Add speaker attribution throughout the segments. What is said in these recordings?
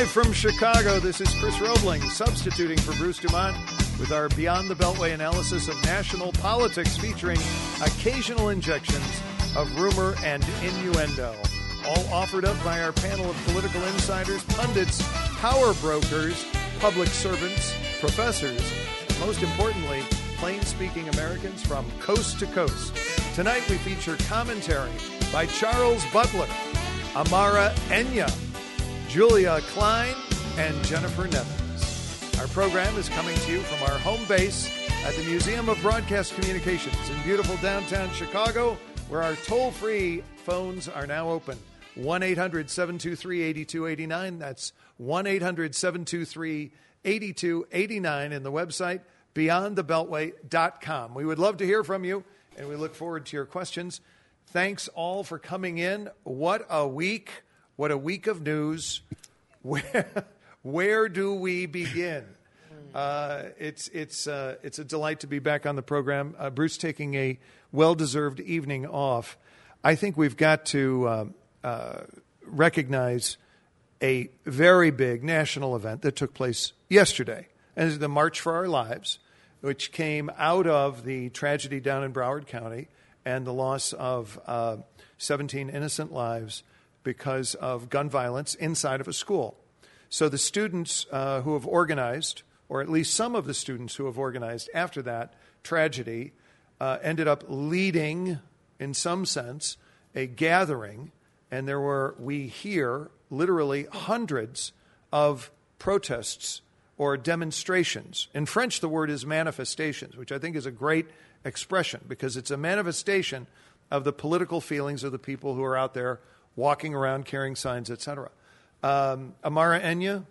Speaker 1: Live from Chicago, this is Chris Robling substituting for Bruce Dumont with our Beyond the Beltway analysis of national politics featuring occasional injections of rumor and innuendo. All offered up by our panel of political insiders, pundits, power brokers, public servants, professors, and most importantly, plain speaking Americans from coast to coast. Tonight we feature commentary by Charles Butler, Amara Enyia, Julia Klein, and Jennifer Nevins. Our program is coming to you from our home base at the Museum of Broadcast Communications in beautiful downtown Chicago, where our toll free phones are now open. 1 800 723 8289. That's 1 800 723 8289. And the website beyondthebeltway.com. We would love to hear from you, and we look forward to your questions. Thanks all for coming in. What a week! What a week of news. Where, where do we begin? Uh, it's, it's, uh, it's a delight to be back on the program. Uh, Bruce taking a well deserved evening off. I think we've got to um, uh, recognize a very big national event that took place yesterday, and the March for Our Lives, which came out of the tragedy down in Broward County and the loss of uh, 17 innocent lives because of gun violence inside of a school. So the students uh, who have organized, or at least some of the students who have organized after that tragedy, uh, ended up leading, in some sense, a gathering. And there were, we hear, literally hundreds of protests or demonstrations. In French, the word is manifestations, which I think is a great expression because it's a manifestation of the political feelings of the people who are out there walking around carrying signs, etc. Um, Amara Enyia,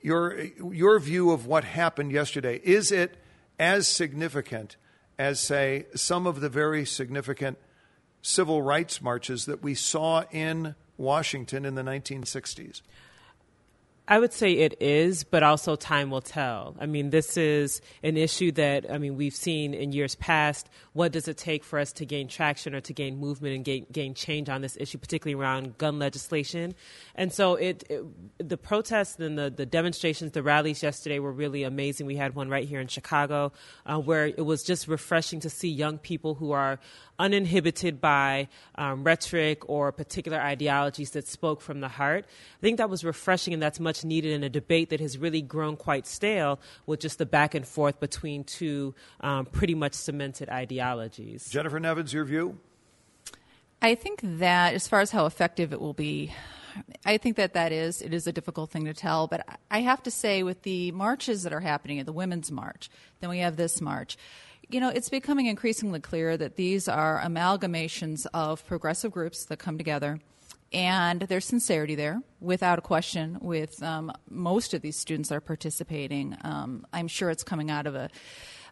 Speaker 1: your, your view of what happened yesterday, is it as significant as, say, some of the very significant civil rights marches that we saw in Washington in the 1960s?
Speaker 2: I would say it is, but also time will tell. I mean, this is an issue that, I mean, we've seen in years past. What does it take for us to gain traction or to gain movement and gain, gain change on this issue, particularly around gun legislation? And so it, it the protests and the, the demonstrations, the rallies yesterday were really amazing. We had one right here in Chicago uh, where it was just refreshing to see young people who are uninhibited by um, rhetoric or particular ideologies that spoke from the heart. I think that was refreshing and that's much needed in a debate that has really grown quite stale with just the back and forth between two um, pretty much cemented ideologies.
Speaker 1: Jennifer Nevins, your view?
Speaker 3: I think that as far as how effective it will be, I think that that is it is a difficult thing to tell. But I have to say, with the marches that are happening, at the Women's March, then we have this march you know, it's becoming increasingly clear that these are amalgamations of progressive groups that come together. And there's sincerity there, without a question, with um, most of these students that are participating. Um, I'm sure it's coming out of a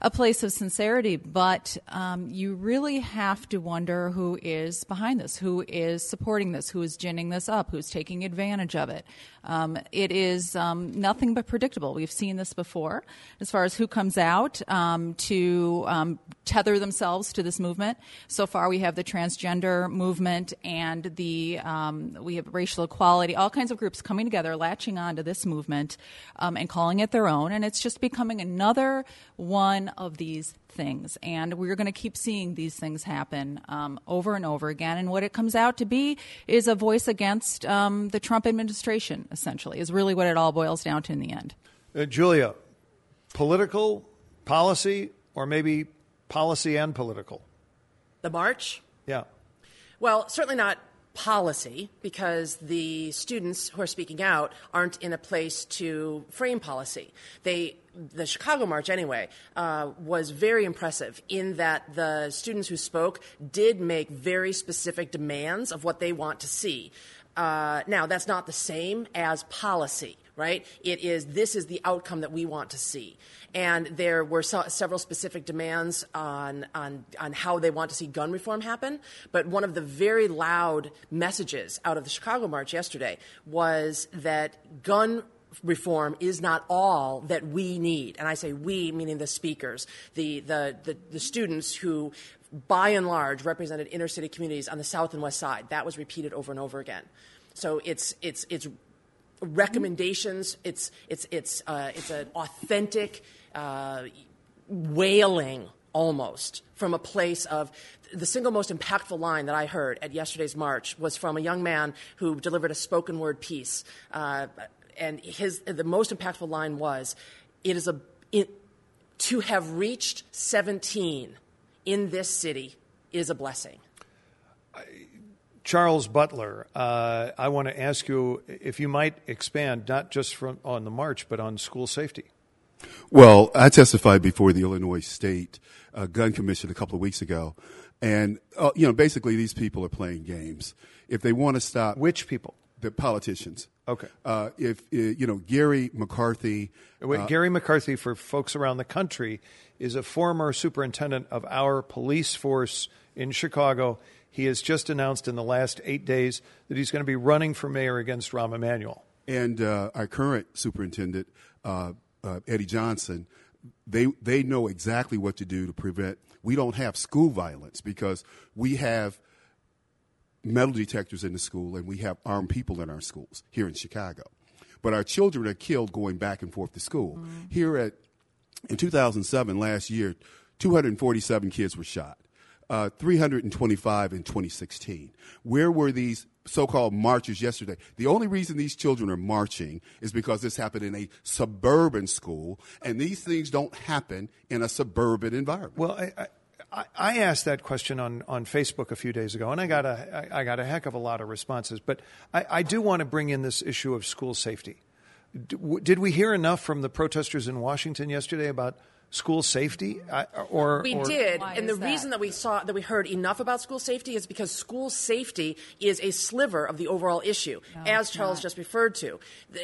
Speaker 3: a place of sincerity, but um, you really have to wonder who is behind this, who is supporting this, who is ginning this up, who's taking advantage of it. Um, it is um, nothing but predictable. We've seen this before as far as who comes out um, to um, tether themselves to this movement. So far, we have the transgender movement and the um, we have racial equality, all kinds of groups coming together, latching on to this movement and calling it their own, and it's just becoming another one of these things. And we're going to keep seeing these things happen um, over and over again. And what it comes out to be is a voice against um, the Trump administration, essentially, is really what it all boils down to in the end.
Speaker 1: Uh, Julia, political, policy, or maybe policy and political?
Speaker 4: The march?
Speaker 1: Yeah.
Speaker 4: Well, certainly not policy because the students who are speaking out aren't in a place to frame policy. They the Chicago March, anyway, uh, was very impressive in that the students who spoke did make very specific demands of what they want to see. Uh, now, that's not the same as policy, right? It is this is the outcome that we want to see and there were so, several specific demands on, on, on how they want to see gun reform happen. But one of the very loud messages out of the Chicago March yesterday was that gun reform is not all that we need. And I say we, meaning the speakers, the, the, the, the students who by and large represented inner city communities on the south and west side. That was repeated over and over again. So it's, it's, it's recommendations. It's it's it's uh, it's an authentic uh, wailing almost from a place of the single most impactful line that I heard at yesterday's march was from a young man who delivered a spoken word piece, uh, and his the most impactful line was, "It is a it, to have reached 17 in this city is a blessing."
Speaker 1: Charles Butler, uh, I want to ask you if you might expand not just from, on the march, but on school safety.
Speaker 5: Well, I testified before the Illinois State uh, Gun Commission a couple of weeks ago, and uh, you know, basically, these people are playing games. If they want to stop,
Speaker 1: which people?
Speaker 5: The politicians.
Speaker 1: Okay.
Speaker 5: Uh, if uh, you know Garry McCarthy,
Speaker 1: Wait, Garry McCarthy, for folks around the country, is a former superintendent of our police force in Chicago. He has just announced in the last eight days that he's going to be running for mayor against Rahm Emanuel.
Speaker 5: And uh, our current superintendent, uh, uh, Eddie Johnson, they they know exactly what to do to prevent. We don't have school violence because we have metal detectors in the school and we have armed people in our schools here in Chicago. But our children are killed going back and forth to school. Mm-hmm. Here at in 2007, last year, 247 kids were shot uh, 325 in 2016. Where were these so-called marchers yesterday? The only reason these children are marching is because this happened in a suburban school, and these things don't happen in a suburban environment.
Speaker 1: Well, I, I, I asked that question on, on Facebook a few days ago, and I got a I got a heck of a lot of responses. But I, I do want to bring in this issue of school safety. Did we hear enough from the protesters in Washington yesterday about school safety uh, or
Speaker 4: we
Speaker 1: or
Speaker 4: did and the that? reason that we saw that we heard enough about school safety is because school safety is a sliver of the overall issue no, as charles not. just referred to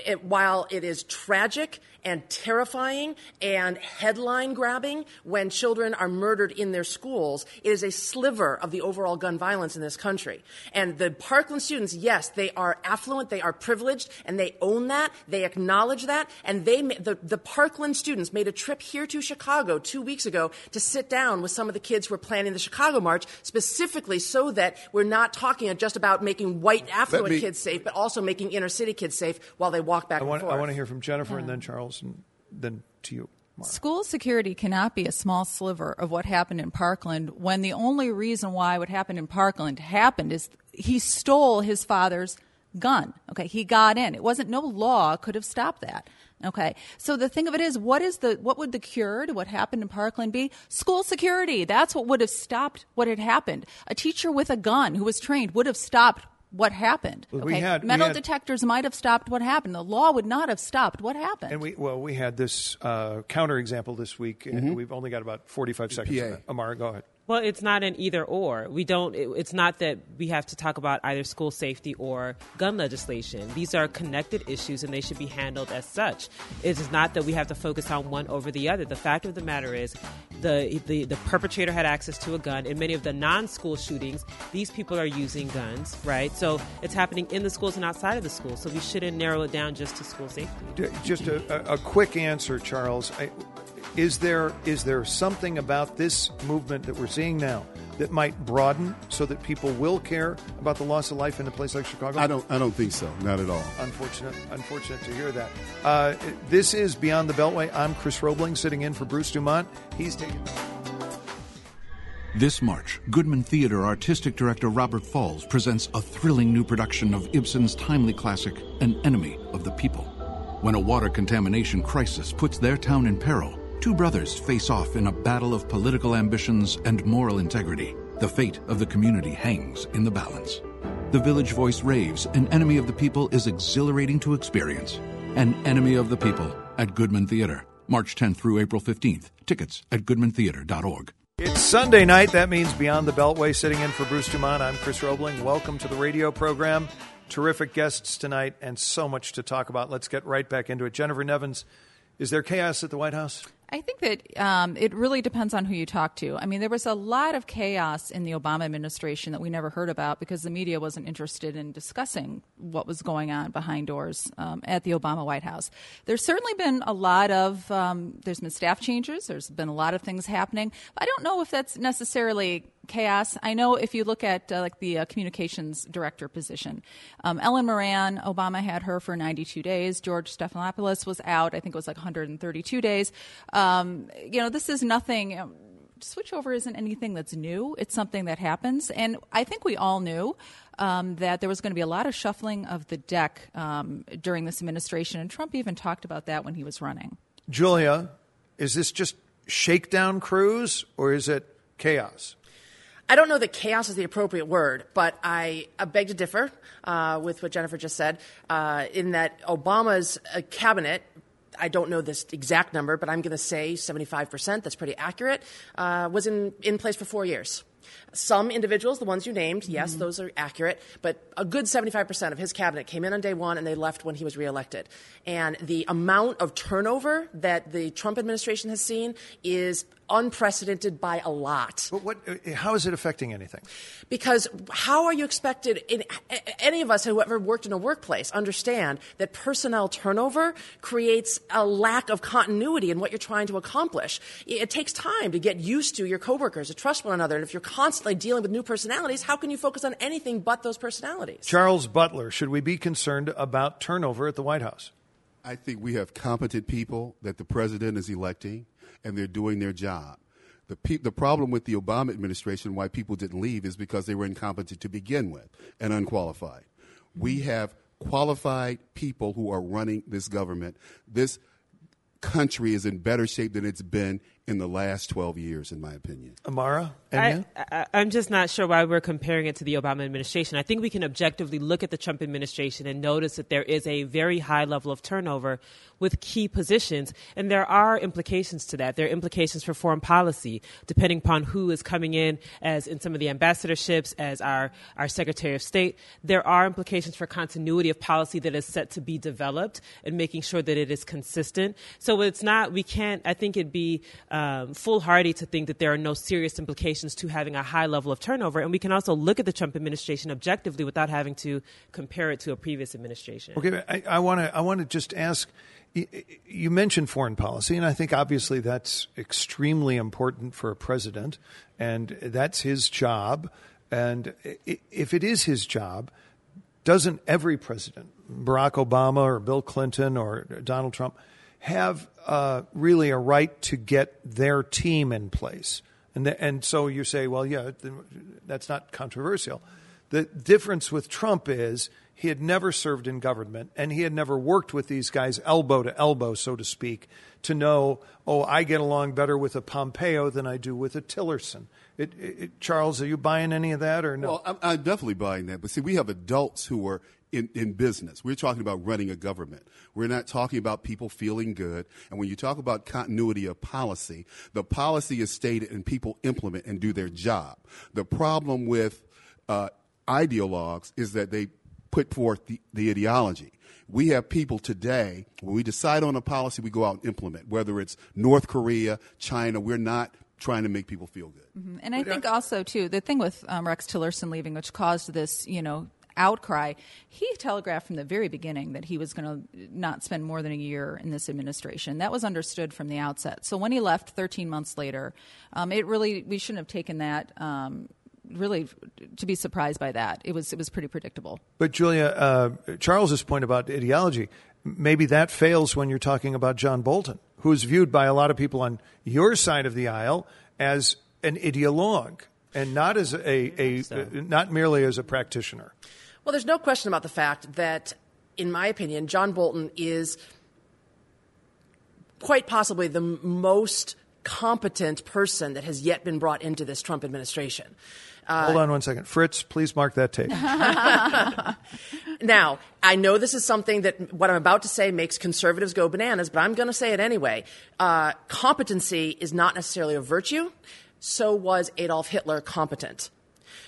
Speaker 4: it, while it is tragic and terrifying and headline grabbing when children are murdered in their schools it is a sliver of the overall gun violence in this country and the parkland students yes they are affluent they are privileged and they own that they acknowledge that and they the, the parkland students made a trip here to chicago Chicago two weeks ago to sit down with some of the kids who are planning the Chicago March, specifically so that we're not talking just about making white affluent me, kids safe, but also making inner city kids safe while they walk back
Speaker 1: I want,
Speaker 4: and forth.
Speaker 1: I want to hear from Jennifer yeah. and then mm. Charles and then to you. Mark.
Speaker 3: School security cannot be a small sliver of what happened in Parkland when the only reason why what happened in Parkland happened is he stole his father's gun. Okay, he got in. It wasn't no law could have stopped that. Okay. So the thing of it is, what is the what would the cure to what happened in Parkland be? School security. That's what would have stopped what had happened. A teacher with a gun who was trained would have stopped what happened.
Speaker 1: Well, okay, had,
Speaker 3: metal
Speaker 1: had,
Speaker 3: detectors might have stopped what happened. The law would not have stopped what happened.
Speaker 1: And we well, we had this uh, counter example this week. Mm-hmm. We've only got about forty-five seconds.
Speaker 5: PA.
Speaker 1: Amara, go ahead.
Speaker 2: Well, it's not an either or. We don't. It, it's not that we have to talk about either school safety or gun legislation. These are connected issues, and they should be handled as such. It is not that we have to focus on one over the other. The fact of the matter is, the the, the perpetrator had access to a gun. In many of the non-school shootings, these people are using guns, right? So it's happening in the schools and outside of the schools. So we shouldn't narrow it down just to school safety.
Speaker 1: Just a, a quick answer, Charles. I, is there is there something about this movement that we're seeing now that might broaden so that people will care about the loss of life in a place like Chicago?
Speaker 5: I don't. I don't think so. Not at all.
Speaker 1: Unfortunate. Unfortunate to hear that. Uh, this is Beyond the Beltway. I'm Chris Robling, sitting in for Bruce Dumont. He's taking.
Speaker 6: This March, Goodman Theater artistic director Robert Falls presents a thrilling new production of Ibsen's timely classic, An Enemy of the People. When a water contamination crisis puts their town in peril, Two brothers face off in a battle of political ambitions and moral integrity. The fate of the community hangs in the balance. The Village Voice raves An Enemy of the People is exhilarating to experience. An Enemy of the People at Goodman Theater, March 10th through April 15th. Tickets at goodmantheater.org.
Speaker 1: It's Sunday night. That means Beyond the Beltway, sitting in for Bruce Dumont. I'm Chris Robling. Welcome to the radio program. Terrific guests tonight and so much to talk about. Let's get right back into it. Jennifer Nevins, is there chaos at the White House?
Speaker 3: I think that um, it really depends on who you talk to. I mean, there was a lot of chaos in the Obama administration that we never heard about because the media wasn't interested in discussing what was going on behind doors um, at the Obama White House. There's certainly been a lot of um, there's been staff changes. There's been a lot of things happening. I don't know if that's necessarily chaos. I know if you look at uh, like the uh, communications director position, um, Ellen Moran, Obama had her for 92 days. George Stephanopoulos was out. I think it was like 132 days. Um, you know, this is nothing. Um, switchover isn't anything that's new. It's something that happens, and I think we all knew um, that there was going to be a lot of shuffling of the deck um, during this administration, and Trump even talked about that when he was running.
Speaker 1: Julia, is this just shakedown cruise or is it chaos?
Speaker 4: I don't know that chaos is the appropriate word, but I, I beg to differ uh, with what Jennifer just said, uh, in that Obama's uh, cabinet I don't know this exact number, but I'm going to say 75%, that's pretty accurate, uh, was in, in place for four years. Some individuals, the ones you named, yes, mm-hmm. those are accurate, but a good 75% of his cabinet came in on day one and they left when he was reelected. And the amount of turnover that the Trump administration has seen is unprecedented by a lot.
Speaker 1: But what, uh, how is it affecting anything?
Speaker 4: Because how are you expected, in, any of us who ever worked in a workplace understand that personnel turnover creates a lack of continuity in what you're trying to accomplish. It takes time to get used to your coworkers, to trust one another, and if you're constantly dealing with new personalities, how can you focus on anything but those personalities?
Speaker 1: Charles Butler, should we be concerned about turnover at the White House?
Speaker 5: I think we have competent people that the president is electing, and they're doing their job. The, pe- the problem with the Obama administration, why people didn't leave, is because they were incompetent to begin with and unqualified. We mm-hmm. have qualified people who are running this government. This country is in better shape than it's been in the last 12 years, in my opinion.
Speaker 1: Amara?
Speaker 2: I, am just not sure why we're comparing it to the Obama administration. I think we can objectively look at the Trump administration and notice that there is a very high level of turnover with key positions, and there are implications to that. There are implications for foreign policy, depending upon who is coming in as in some of the ambassadorships, as our, our Secretary of State. There are implications for continuity of policy that is set to be developed and making sure that it is consistent. So it's not, we can't, I think it'd be um, Um, foolhardy to think that there are no serious implications to having a high level of turnover. And we can also look at the Trump administration objectively without having to compare it to a previous administration.
Speaker 1: Okay, I want to I want to just ask. You mentioned foreign policy, and I think obviously that's extremely important for a president, and that's his job. And if it is his job, doesn't every president, Barack Obama or Bill Clinton or Donald Trump, have uh, really a right to get their team in place. And, the, and so you say, well, yeah, that's not controversial. The difference with Trump is he had never served in government and he had never worked with these guys elbow to elbow, so to speak, to know, oh, I get along better with a Pompeo than I do with a Tillerson. It, it, Charles, are you buying any of that or no?
Speaker 5: Well, I'm, I'm definitely buying that. But see, we have adults who are in, in business. We're talking about running a government. We're not talking about people feeling good. And when you talk about continuity of policy, the policy is stated and people implement and do their job. The problem with uh, ideologues is that they put forth the, the ideology. We have people today, when we decide on a policy, we go out and implement, whether it's North Korea, China, we're not trying to make people feel good.
Speaker 3: Mm-hmm. And I think also too the thing with um, Rex Tillerson leaving, which caused this, you know, outcry, he telegraphed from the very beginning that he was going to not spend more than a year in this administration. That was understood from the outset. So when he left 13 months later, um, it really we shouldn't have taken that. Um, really to be surprised by that it was it was pretty predictable
Speaker 1: but julia uh, charles's point about ideology maybe that fails when you're talking about john bolton who's viewed by a lot of people on your side of the aisle as an ideologue and not as a, a, a not merely as a practitioner
Speaker 4: well, there's no question about the fact that, in my opinion, John Bolton is quite possibly the most competent person that has yet been brought into this Trump administration.
Speaker 1: Uh, Hold on one second. Fritz, please mark that tape.
Speaker 4: now, I know this is something that what I'm about to say makes conservatives go bananas, but I'm going to say it anyway. Uh, competency is not necessarily a virtue. So was Adolf Hitler competent.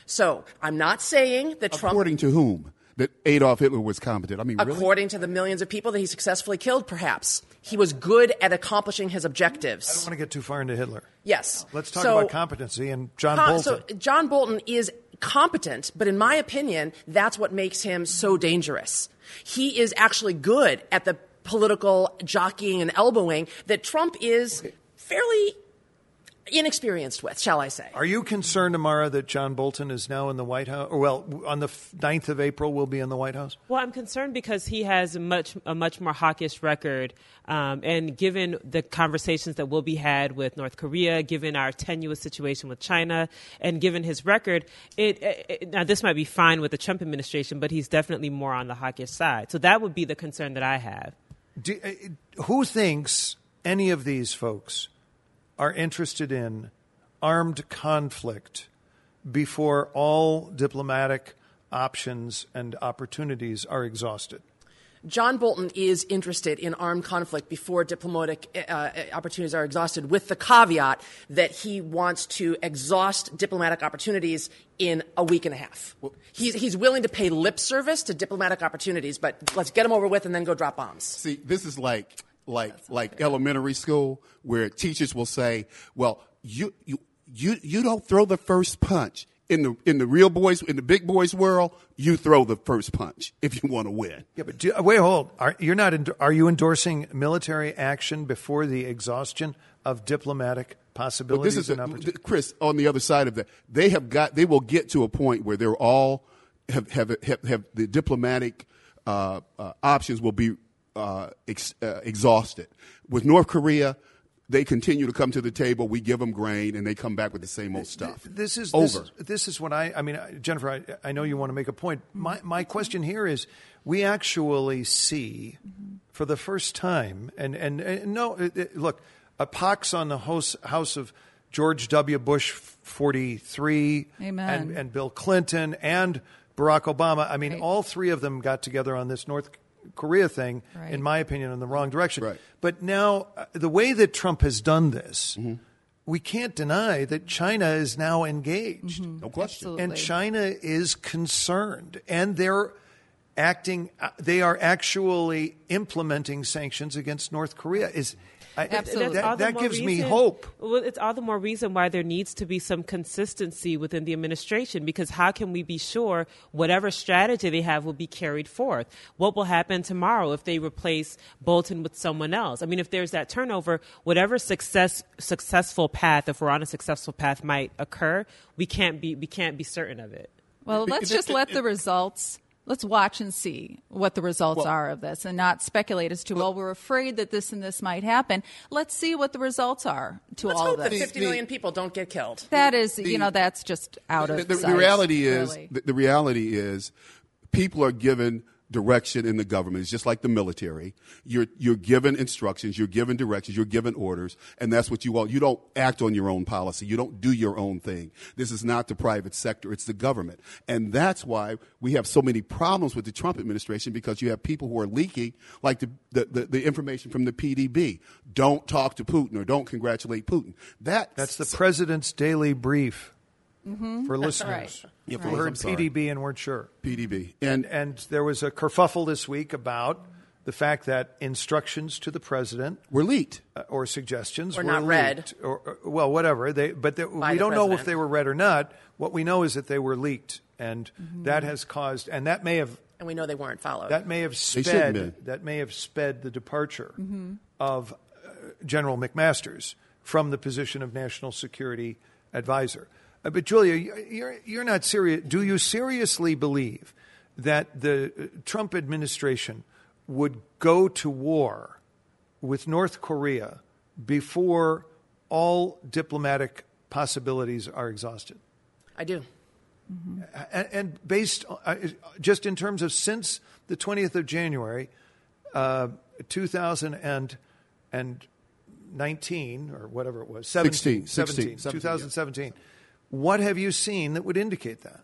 Speaker 4: So I'm not saying that Trump.
Speaker 5: According to whom? That Adolf Hitler was competent. I mean,
Speaker 4: really? according to the millions of people that he successfully killed, perhaps he was good at accomplishing his objectives.
Speaker 1: I don't want to get too far into Hitler.
Speaker 4: Yes.
Speaker 1: Let's talk so, about competency and John com- Bolton.
Speaker 4: So John Bolton is competent, but in my opinion, that's what makes him so dangerous. He is actually good at the political jockeying and elbowing that Trump is okay. fairly inexperienced with, shall I say.
Speaker 1: Are you concerned, Amara, that John Bolton is now in the White House? Or, well, on the f- 9th of April, will be in the White House?
Speaker 2: Well, I'm concerned because he has a much a much more hawkish record, um, and given the conversations that will be had with North Korea, given our tenuous situation with China, and given his record, it, it now this might be fine with the Trump administration, but he's definitely more on the hawkish side. So that would be the concern that I have.
Speaker 1: Do, uh, who thinks any of these folks are interested in armed conflict before all diplomatic options and opportunities are exhausted?
Speaker 4: John Bolton is interested in armed conflict before diplomatic uh, opportunities are exhausted, with the caveat that he wants to exhaust diplomatic opportunities in a week and a half. He's, he's willing to pay lip service to diplomatic opportunities, but let's get them over with and then go drop bombs.
Speaker 5: See, this is like like like elementary school where teachers will say, "Well, you you you you don't throw the first punch." In the in the real boys in the big boys world, you throw the first punch if you want to win.
Speaker 1: Yeah, but do, wait, hold. Are you're not? Are you endorsing military action before the exhaustion of diplomatic
Speaker 5: But
Speaker 1: possibilities
Speaker 5: this is
Speaker 1: and
Speaker 5: a,
Speaker 1: opportunities?
Speaker 5: Chris. On the other side of that, they have got. They will get to a point where they're all have have have, have the diplomatic uh, uh, options will be uh, ex, uh, exhausted. With North Korea, they continue to come to the table. We give them grain, and they come back with the same old stuff.
Speaker 1: This is
Speaker 5: over.
Speaker 1: This, this is what I. I mean, Jennifer, I, I know you want to make a point. My my question here is: we actually see, for the first time, and and, and no, it, it- look, a pox on the house, house of George W. Bush, forty three,
Speaker 3: Amen.
Speaker 1: and and Bill Clinton and Barack Obama. I mean, all three of them got together on this North Korea thing,
Speaker 3: Right.
Speaker 1: in my opinion, in the wrong direction.
Speaker 5: Right.
Speaker 1: But now, uh, the way that Trump has done this,
Speaker 5: Mm-hmm.
Speaker 1: we can't deny that China is now engaged.
Speaker 5: No question.
Speaker 3: Absolutely.
Speaker 1: And China is concerned, and they're acting. uh, They are actually implementing sanctions against North Korea. Is I,
Speaker 3: Absolutely.
Speaker 1: that, that
Speaker 2: more
Speaker 1: gives me hope.
Speaker 2: Well, it's all the more reason why there needs to be some consistency within the administration because how can we be sure whatever strategy they have will be carried forth? What will happen tomorrow if they replace Bolton with someone else? I mean, if there's that turnover, whatever success successful path, if we're on a successful path, might occur, we can't be we can't be certain of it.
Speaker 3: Well, let's just let the results. Let's watch and see what the results are of this, and not speculate as to well, we're afraid that this and this might happen. Let's see what the results are to
Speaker 4: Let's
Speaker 3: all
Speaker 4: hope
Speaker 3: of
Speaker 4: that
Speaker 3: this.
Speaker 4: 50 million people don't get killed.
Speaker 3: That is, you know, that's just out
Speaker 5: the,
Speaker 3: of
Speaker 5: the,
Speaker 3: sight,
Speaker 5: the reality is
Speaker 3: really.
Speaker 5: the, the reality is people are given direction in the government. It's just like the military. You're you're given instructions you're given directions you're given orders and that's what you want you don't act on your own policy. You don't do your own thing. This is not the private sector it's the government. And that's why we have so many problems with the Trump administration because you have people who are leaking like the the, the, the information from the PDB don't talk to Putin or don't congratulate Putin. That
Speaker 1: That's the president's daily brief for listeners.
Speaker 3: right.
Speaker 5: Yeah, for
Speaker 1: who heard. PDB and weren't sure.
Speaker 5: PDB
Speaker 1: And, and there was a kerfuffle this week about the fact that instructions to the president
Speaker 5: we're leaked
Speaker 1: uh, or suggestions
Speaker 4: Or
Speaker 1: were
Speaker 4: not read.
Speaker 1: or, or- well, whatever. They, but they, we
Speaker 4: the
Speaker 1: don't know if they were read or not. What we know is that they were leaked, and
Speaker 4: Mm-hmm.
Speaker 1: that has caused, and that may have
Speaker 4: And we know they weren't followed.
Speaker 1: that may have sped that may have sped the departure
Speaker 4: Mm-hmm.
Speaker 1: of uh, General McMaster's from the position of national security advisor. Uh, but Julia, you- you're you're not serious. Do you seriously believe that the uh, Trump administration would go to war with North Korea before all diplomatic possibilities are exhausted?
Speaker 4: I do.
Speaker 1: and, and based on, uh, just in terms of since the 20th of January, uh, 2019 or whatever it was, 17,
Speaker 5: 16,
Speaker 1: 17,
Speaker 5: 17,
Speaker 1: 2017. What have you seen that would indicate that?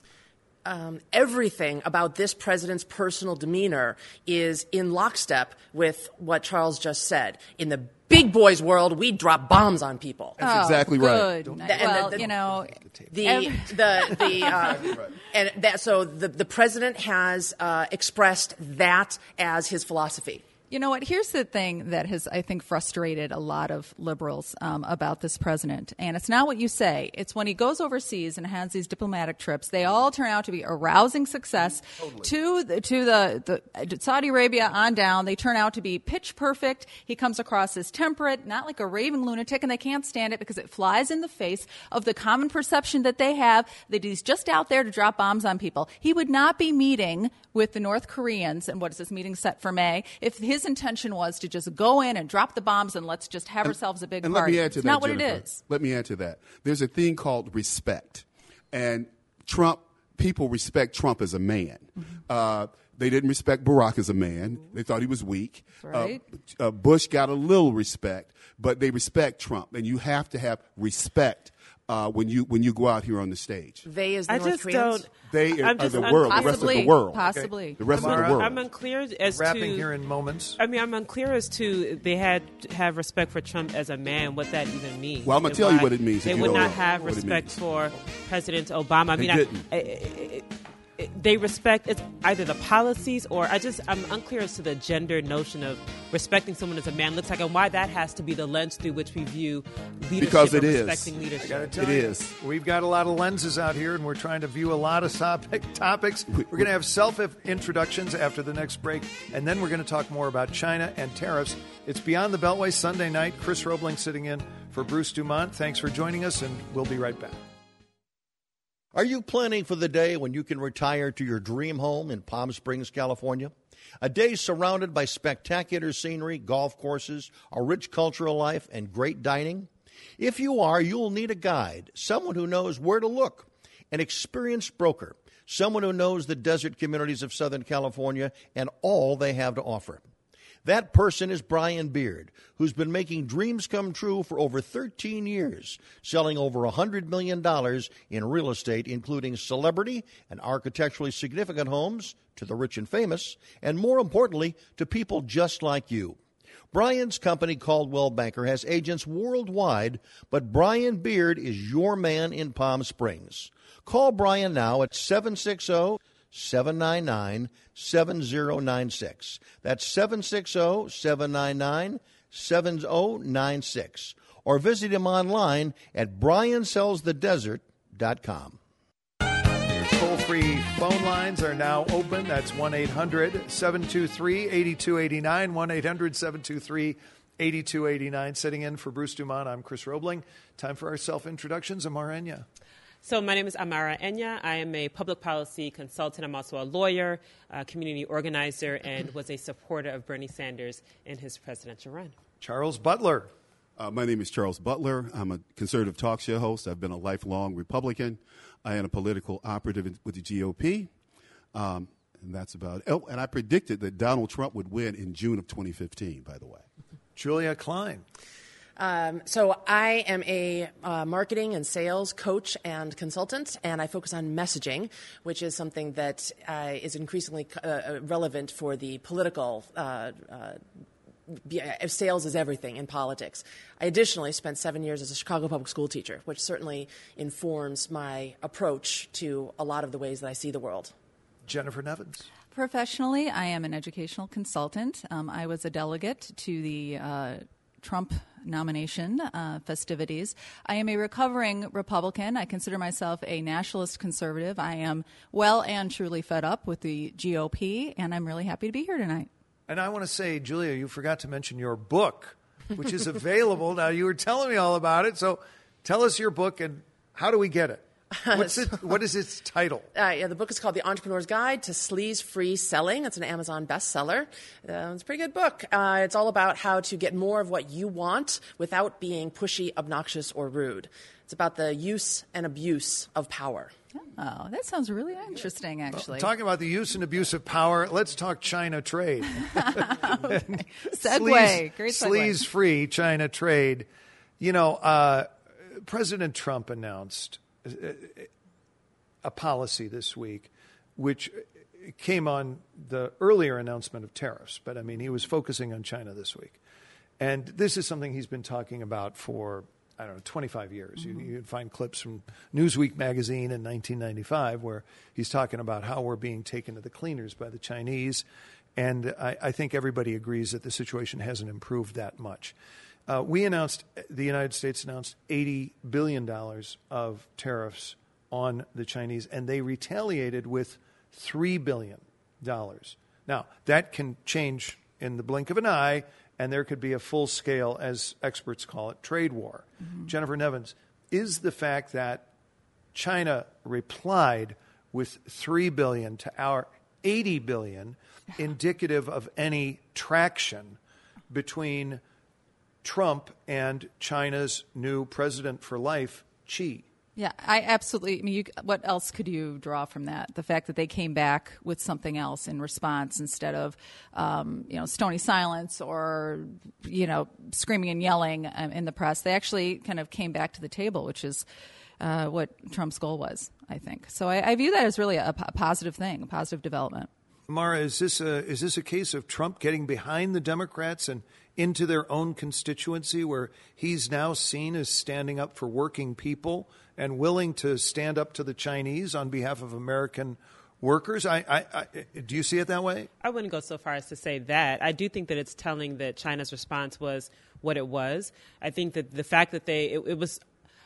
Speaker 4: um, everything about this president's personal demeanor is in lockstep with what Charles just said. In the big boys world, we drop bombs on people.
Speaker 5: That's exactly right.
Speaker 3: Good.
Speaker 4: The- and
Speaker 3: well,
Speaker 4: the- the-
Speaker 3: you know,
Speaker 4: The the the uh, and that so the the president has uh, expressed that as his philosophy.
Speaker 3: You know what? Here's the thing that has, I think, frustrated a lot of liberals um, about this president. And it's not what you say. It's when he goes overseas and has these diplomatic trips, they all turn out to be a rousing success. Totally. To, the, to the, the Saudi Arabia on down, they turn out to be pitch perfect. He comes across as temperate, not like a raving lunatic, and they can't stand it because it flies in the face of the common perception that they have that he's just out there to drop bombs on people. He would not be meeting with the North Koreans, and what is this meeting set for May, if his intention was to just go in and drop the bombs and let's just have and, ourselves a big
Speaker 5: and
Speaker 3: party.
Speaker 5: Let me add to
Speaker 3: it's
Speaker 5: that,
Speaker 3: not what
Speaker 5: Jennifer.
Speaker 3: it is.
Speaker 5: Let me add to that. There's a thing called respect. And Trump, people respect Trump as a man. Mm-hmm. Uh, they didn't respect Barack as a man. They thought he was weak.
Speaker 3: Right.
Speaker 5: Uh, uh, Bush got a little respect, but they respect Trump. And you have to have respect uh, when you when you go out here on the stage.
Speaker 4: They is the
Speaker 2: I
Speaker 4: North
Speaker 2: just
Speaker 4: Koreans?
Speaker 2: don't.
Speaker 5: They are,
Speaker 2: I'm
Speaker 5: are
Speaker 2: just
Speaker 5: the
Speaker 2: un-
Speaker 5: world, the
Speaker 3: possibly,
Speaker 5: rest of the world.
Speaker 3: Possibly.
Speaker 5: The rest
Speaker 1: Amara,
Speaker 5: of the world.
Speaker 2: I'm unclear as
Speaker 1: Wrapping
Speaker 2: to.
Speaker 1: here in moments.
Speaker 2: I mean, I'm unclear as to they had to have respect for Trump as a man, what that even means.
Speaker 5: Well, I'm gonna
Speaker 2: and
Speaker 5: tell you
Speaker 2: why
Speaker 5: what it means if
Speaker 2: They
Speaker 5: you
Speaker 2: would
Speaker 5: don't
Speaker 2: not
Speaker 5: know
Speaker 2: have
Speaker 5: what it
Speaker 2: respect
Speaker 5: means.
Speaker 2: for President Obama. I
Speaker 5: They
Speaker 2: mean, I,
Speaker 5: didn't.
Speaker 2: I- I- I- they respect it's either the policies or I just I'm unclear as to the gender notion of respecting someone as a man looks like and why that has to be the lens through which we view leadership
Speaker 5: Because it
Speaker 2: or
Speaker 5: is.
Speaker 2: respecting
Speaker 1: I
Speaker 2: leadership.
Speaker 1: gotta tell
Speaker 5: It
Speaker 1: you,
Speaker 5: is.
Speaker 1: We've got a lot of lenses out here, and we're trying to view a lot of topic, topics. We're going to have self introductions after the next break, and then we're going to talk more about China and tariffs. It's Beyond the Beltway Sunday night. Chris Robling sitting in for Bruce Dumont. Thanks for joining us, and we'll be right back.
Speaker 7: Are you planning for the day when you can retire to your dream home in Palm Springs, California? A day surrounded by spectacular scenery, golf courses, a rich cultural life, and great dining? If you are, you'll need a guide, someone who knows where to look, an experienced broker, someone who knows the desert communities of Southern California and all they have to offer. That person is Brian Beard, who's been making dreams come true for over 13 years, selling over $100 million in real estate, including celebrity and architecturally significant homes to the rich and famous, and more importantly, to people just like you. Brian's company, Coldwell Banker, has agents worldwide, but Brian Beard is your man in Palm Springs. Call Brian now at 760 799 7096. That's 760 799 7096. Or visit him online at briansellsthedesert.com.
Speaker 1: Toll free phone lines are now open. That's 1 800 723 8289. 1 800 723 8289. Sitting in for Bruce Dumont, I'm Chris Robling. Time for our self introductions. Amar Enyia.
Speaker 2: So, my name is Amara Enyia. I am a public policy consultant. I'm also a lawyer, a community organizer, and was a supporter of Bernie Sanders in his presidential run.
Speaker 1: Charles Butler.
Speaker 5: Uh, my name is Charles Butler. I'm a conservative talk show host. I've been a lifelong Republican. I am a political operative with the GOP. Um, and that's about it. Oh, and I predicted that Donald Trump would win in June of 2015, by the way.
Speaker 1: Julia Klein.
Speaker 4: Um, so I am a uh, marketing and sales coach and consultant, and I focus on messaging, which is something that uh, is increasingly uh, relevant for the political. Uh, be, uh, sales is everything in politics. I additionally spent seven years as a Chicago public school teacher, which certainly informs my approach to a lot of the ways that I see the world.
Speaker 1: Jennifer Nevins.
Speaker 3: Professionally, I am an educational consultant. Um, I was a delegate to the uh, Trump nomination uh, festivities. I am a recovering Republican. I consider myself a nationalist conservative. I am well and truly fed up with the GOP, and I'm really happy to be here tonight.
Speaker 1: And I want to say, Julia, you forgot to mention your book, which is available. now, you were telling me all about it. So tell us your book and how do we get it? What's it, what is its title?
Speaker 4: Uh, yeah, the book is called The Entrepreneur's Guide to Sleaze Free Selling. It's an Amazon bestseller. Uh, it's a pretty good book. Uh, it's all about how to get more of what you want without being pushy, obnoxious, or rude. It's about the use and abuse of power.
Speaker 3: Oh, that sounds really interesting, actually.
Speaker 1: Talking about the use and abuse of power, let's talk China trade.
Speaker 3: Segue.
Speaker 1: Sleaze,
Speaker 3: Great segue.
Speaker 1: sleaze free China trade. You know, uh, President Trump announced a policy this week which came on the earlier announcement of tariffs, but I mean, he was focusing on China this week. And this is something he's been talking about for, I don't know, 25 years. You, mm-hmm. you'd find clips from Newsweek magazine in 1995 where he's talking about how we're being taken to the cleaners by the Chinese. And I, I think everybody agrees that the situation hasn't improved that much. Uh, we announced, the United States announced $80 billion of tariffs on the Chinese, and they retaliated with $3 billion. Now, that can change in the blink of an eye, and there could be a full scale, as experts call it, trade war. Mm-hmm. Jennifer Nevins, is the fact that China replied with 3 billion to our 80 billion indicative of any traction between Trump and China's new president for life, Xi?
Speaker 3: Yeah, I absolutely. I mean, you, what else could you draw from that? The fact that they came back with something else in response instead of, um, you know, stony silence or, you know, screaming and yelling um, in the press. They actually kind of came back to the table, which is uh, what Trump's goal was, I think. So I, I view that as really a, a positive thing, a positive development.
Speaker 1: Mara, is this a is this a case of Trump getting behind the Democrats and into their own constituency, where he's now seen as standing up for working people and willing to stand up to the Chinese on behalf of American workers? I, I, I, do you see it that way?
Speaker 2: I wouldn't go so far as to say that. I do think that it's telling that China's response was what it was. I think that the fact that they it, it was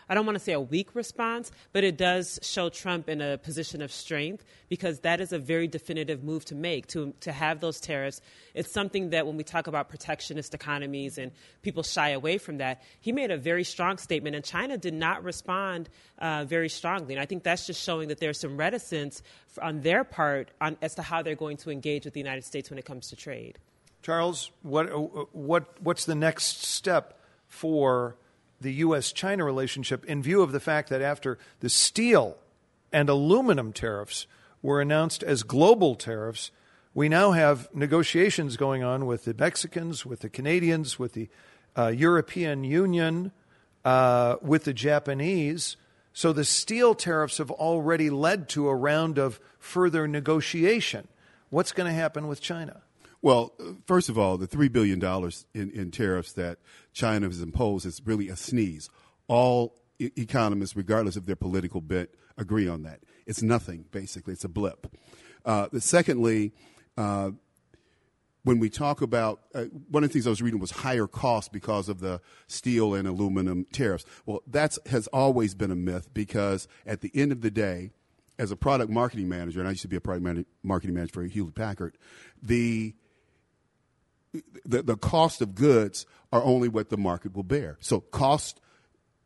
Speaker 2: I don't want to say a weak response, but it does show Trump in a position of strength because that is a very definitive move to make to, to have those tariffs. It's something that when we talk about protectionist economies and people shy away from that, he made a very strong statement, and China did not respond uh, very strongly. And I think that's just showing that there's some reticence on their part on, as to how they're going to engage with the United States when it comes to trade.
Speaker 1: Charles, what, what, what's the next step for? The U.S. China relationship in view of the fact that after the steel and aluminum tariffs were announced as global tariffs, we now have negotiations going on with the Mexicans, with the Canadians, with the uh, European Union, uh, with the Japanese. So the steel tariffs have already led to a round of further negotiation. What's going to happen with China?
Speaker 5: Well, first of all, the $3 billion in, in tariffs that China has imposed is really a sneeze. All e- economists, regardless of their political bent, agree on that. It's nothing, basically. It's a blip. Uh, secondly, uh, when we talk about uh, one of the things I was reading was higher costs because of the steel and aluminum tariffs. Well, that has always been a myth because at the end of the day, as a product marketing manager, and I used to be a product marketing manager for Hewlett Packard, the the, the cost of goods are only what the market will bear. So cost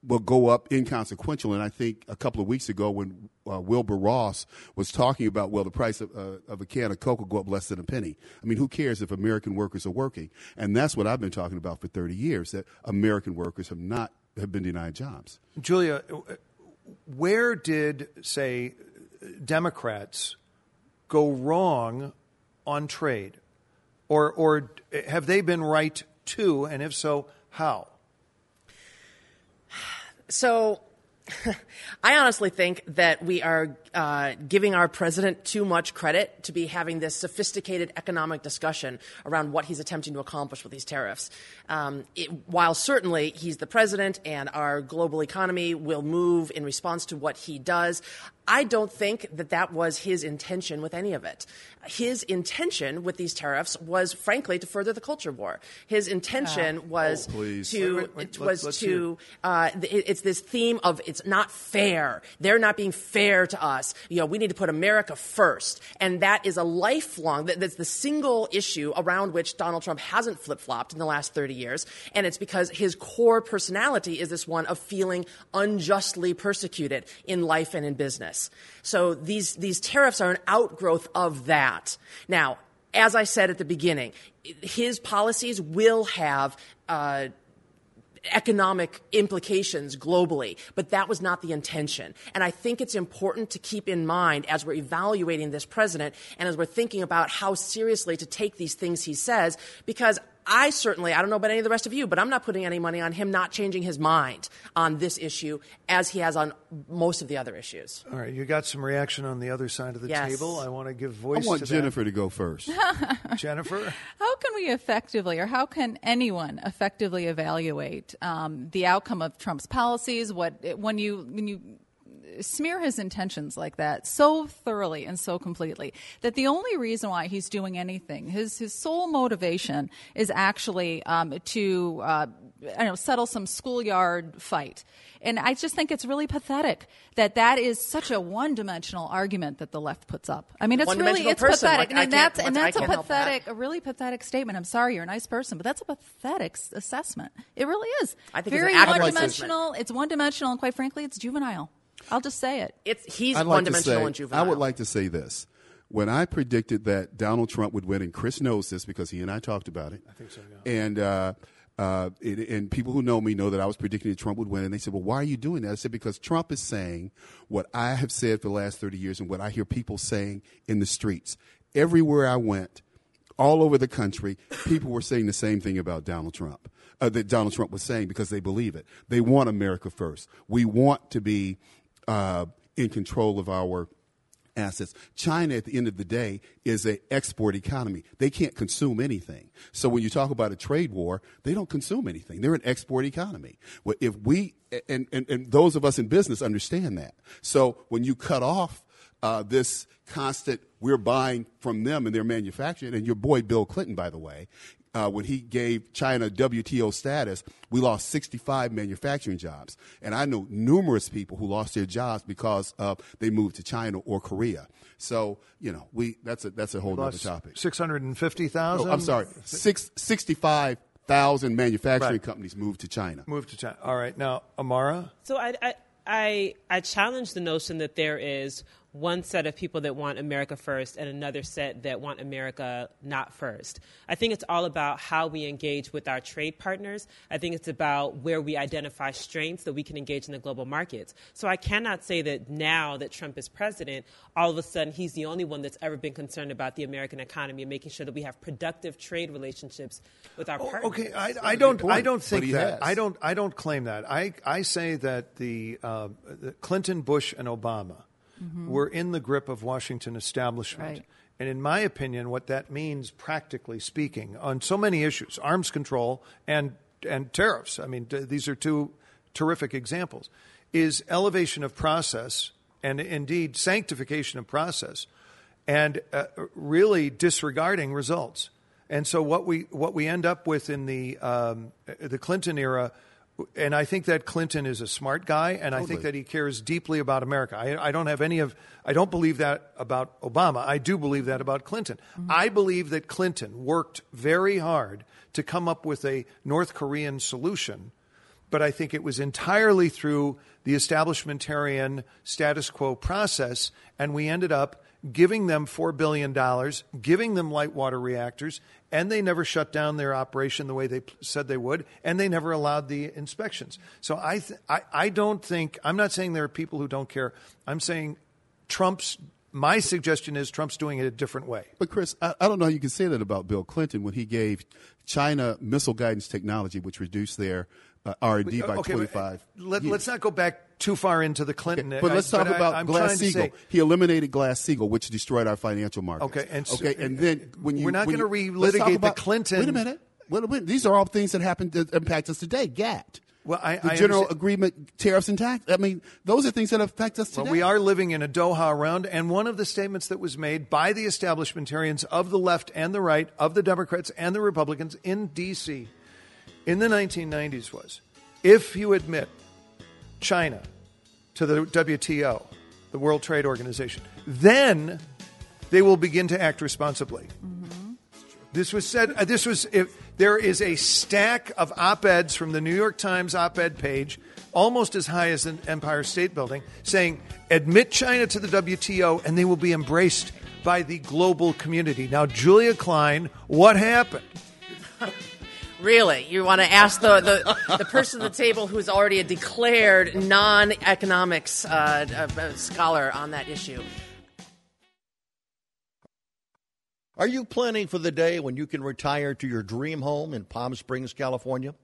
Speaker 5: will go up inconsequential. And I think a couple of weeks ago when uh, Wilbur Ross was talking about, well, the price of, uh, of a can of Coke will go up less than a penny. I mean, who cares if American workers are working? And that's what I've been talking about for 30 years, that American workers have not have been denied jobs.
Speaker 1: Julia, where did, say, Democrats go wrong on trade? Or, or have they been right too? And if so, how?
Speaker 4: So I honestly think that we are uh, giving our president too much credit to be having this sophisticated economic discussion around what he's attempting to accomplish with these tariffs. Um, it, while certainly he's the president and our global economy will move in response to what he does, I don't think that that was his intention with any of it. His intention with these tariffs was, frankly, to further the culture war. His intention yeah. was
Speaker 5: oh,
Speaker 4: to
Speaker 5: wait, wait,
Speaker 4: wait, was let's, to uh, it's this theme of it's not fair. They're not being fair to us. You know, we need to put America first, and that is a lifelong. That's the single issue around which Donald Trump hasn't flip flopped in the last thirty years, and it's because his core personality is this one of feeling unjustly persecuted in life and in business. So these, these tariffs are an outgrowth of that. Now, as I said at the beginning, his policies will have uh, economic implications globally, but that was not the intention. And I think it's important to keep in mind as we're evaluating this president and as we're thinking about how seriously to take these things he says, because I certainly, I don't know about any of the rest of you, but I'm not putting any money on him not changing his mind on this issue as he has on most of the other issues.
Speaker 1: All right, you got some reaction on the other side of the
Speaker 4: yes.
Speaker 1: table. I want to give voice
Speaker 5: I want
Speaker 1: to
Speaker 5: Jennifer
Speaker 1: that.
Speaker 5: to go first.
Speaker 1: Jennifer?
Speaker 3: How can we effectively, or how can anyone effectively evaluate um, the outcome of Trump's policies? What when you when you smear his intentions like that so thoroughly and so completely that the only reason why he's doing anything, his his sole motivation, is actually um, to uh, I know settle some schoolyard fight. And I just think it's really pathetic that that is such a one-dimensional argument that the left puts up. I mean, it's really it's
Speaker 4: person.
Speaker 3: pathetic,
Speaker 4: Like, I
Speaker 3: and that's and that's a
Speaker 4: can't that.
Speaker 3: pathetic, a really pathetic statement. I'm sorry, you're a nice person, but that's a pathetic assessment. It really is.
Speaker 4: I think it's
Speaker 3: very
Speaker 4: an
Speaker 3: one-dimensional. It's one-dimensional, and quite frankly, it's juvenile. I'll just say it.
Speaker 4: It's he's
Speaker 5: I'd
Speaker 4: one
Speaker 5: like to
Speaker 4: dimensional
Speaker 5: say,
Speaker 4: and juvenile.
Speaker 5: I would like to say this. When I predicted that Donald Trump would win, and Chris knows this because he and I talked about it. I think so, yeah. And, uh, uh, it, and people who know me know that I was predicting that Trump would win. And they said, well, why are you doing that? I said, because Trump is saying what I have said for the last 30 years and what I hear people saying in the streets. Everywhere I went, all over the country, people were saying the same thing about Donald Trump. Uh, that Donald Trump was saying because they believe it. They want America first. We want to be uh, in control of our assets. China, at the end of the day, is an export economy. They can't consume anything. So when you talk about a trade war, they don't consume anything. They're an export economy. If we and, and, and those of us in business understand that. So when you cut off uh, this constant, we're buying from them and their manufacturing. And your boy Bill Clinton, by the way, uh, when he gave China WTO status, we lost 65 manufacturing jobs. And I know numerous people who lost their jobs because uh, they moved to China or Korea. So you know, we that's a that's a whole other topic.
Speaker 1: Six hundred and fifty thousand.
Speaker 5: Oh, I'm sorry, six, 65,000 manufacturing
Speaker 1: Right.
Speaker 5: companies moved to China.
Speaker 1: Moved to China. All right, now Amara.
Speaker 2: So I, I, I, I challenge the notion that there is one set of people that want America first and another set that want America not first. I think it's all about how we engage with our trade partners. I think it's about where we identify strengths that we can engage in the global markets. So I cannot say that now that Trump is president, all of a sudden he's the only one that's ever been concerned about the American economy and making sure that we have productive trade relationships with our partners.
Speaker 1: Oh, Okay, I, I don't. I don't think that.
Speaker 5: has.
Speaker 1: I don't. I don't claim that. I I say that the, uh, the Clinton, Bush, and Obama were in the grip of Washington establishment.
Speaker 3: Right.
Speaker 1: And in my opinion, what that means, practically speaking, on so many issues, arms control and and tariffs. I mean, t- these are two terrific examples. Is elevation of process and indeed sanctification of process, and uh, really disregarding results. And so what we what we end up with in the um, the Clinton era, and I think that Clinton is a smart guy, and I think that he cares deeply about America. I, I don't have any of I don't believe that about Obama. I do believe that about Clinton. Mm-hmm. I believe that Clinton worked very hard to come up with a North Korean solution but I think it was entirely through the establishmentarian status quo process, and we ended up giving them $4 billion, giving them light water reactors, and they never shut down their operation the way they said they would, and they never allowed the inspections. So I, th- I, I don't think, I'm not saying there are people who don't care. I'm saying Trump's, my suggestion is Trump's doing it a different way.
Speaker 5: But Chris, I, I don't know how you can say that about Bill Clinton when he gave China missile guidance technology, which reduced their uh, R&D uh, by
Speaker 1: Okay, uh,
Speaker 5: 25.
Speaker 1: Let, let's not go back too far into the Clinton.
Speaker 5: But let's talk
Speaker 1: I-
Speaker 5: about Glass
Speaker 1: to
Speaker 5: Steagall.
Speaker 1: say-
Speaker 5: he eliminated Glass Steagall, which destroyed our financial markets.
Speaker 1: Okay, and so-
Speaker 5: okay, and then uh, when you
Speaker 1: We're not gonna
Speaker 5: you-
Speaker 1: relitigate
Speaker 5: talk
Speaker 1: the
Speaker 5: about-
Speaker 1: Clinton-
Speaker 5: Wait a minute. Wait a minute. These are all things that happen that impact us today. GATT.
Speaker 1: Well, I-
Speaker 5: the
Speaker 1: I
Speaker 5: general
Speaker 1: understand-
Speaker 5: agreement, tariffs and tax. I mean, those are things that affect us today.
Speaker 1: Well, we are living in a Doha round, and one of the statements that was made by the establishmentarians of the left and the right, of the Democrats and the Republicans in D.C. in the 1990s was if you admit China to the WTO, the World Trade Organization, then they will begin to act responsibly. This was said. Uh, this was. If, there is a stack of op-eds from the New York Times op-ed page, almost as high as the Empire State Building, saying, "Admit China to the WTO, and they will be embraced by the global community." Now, Julia Klein, what happened?
Speaker 4: Really? You want to ask the, the, the person at the table who's already a declared non economics uh, uh, uh, scholar on that issue?
Speaker 7: Are you planning for the day when you can retire to your dream home in Palm Springs, California?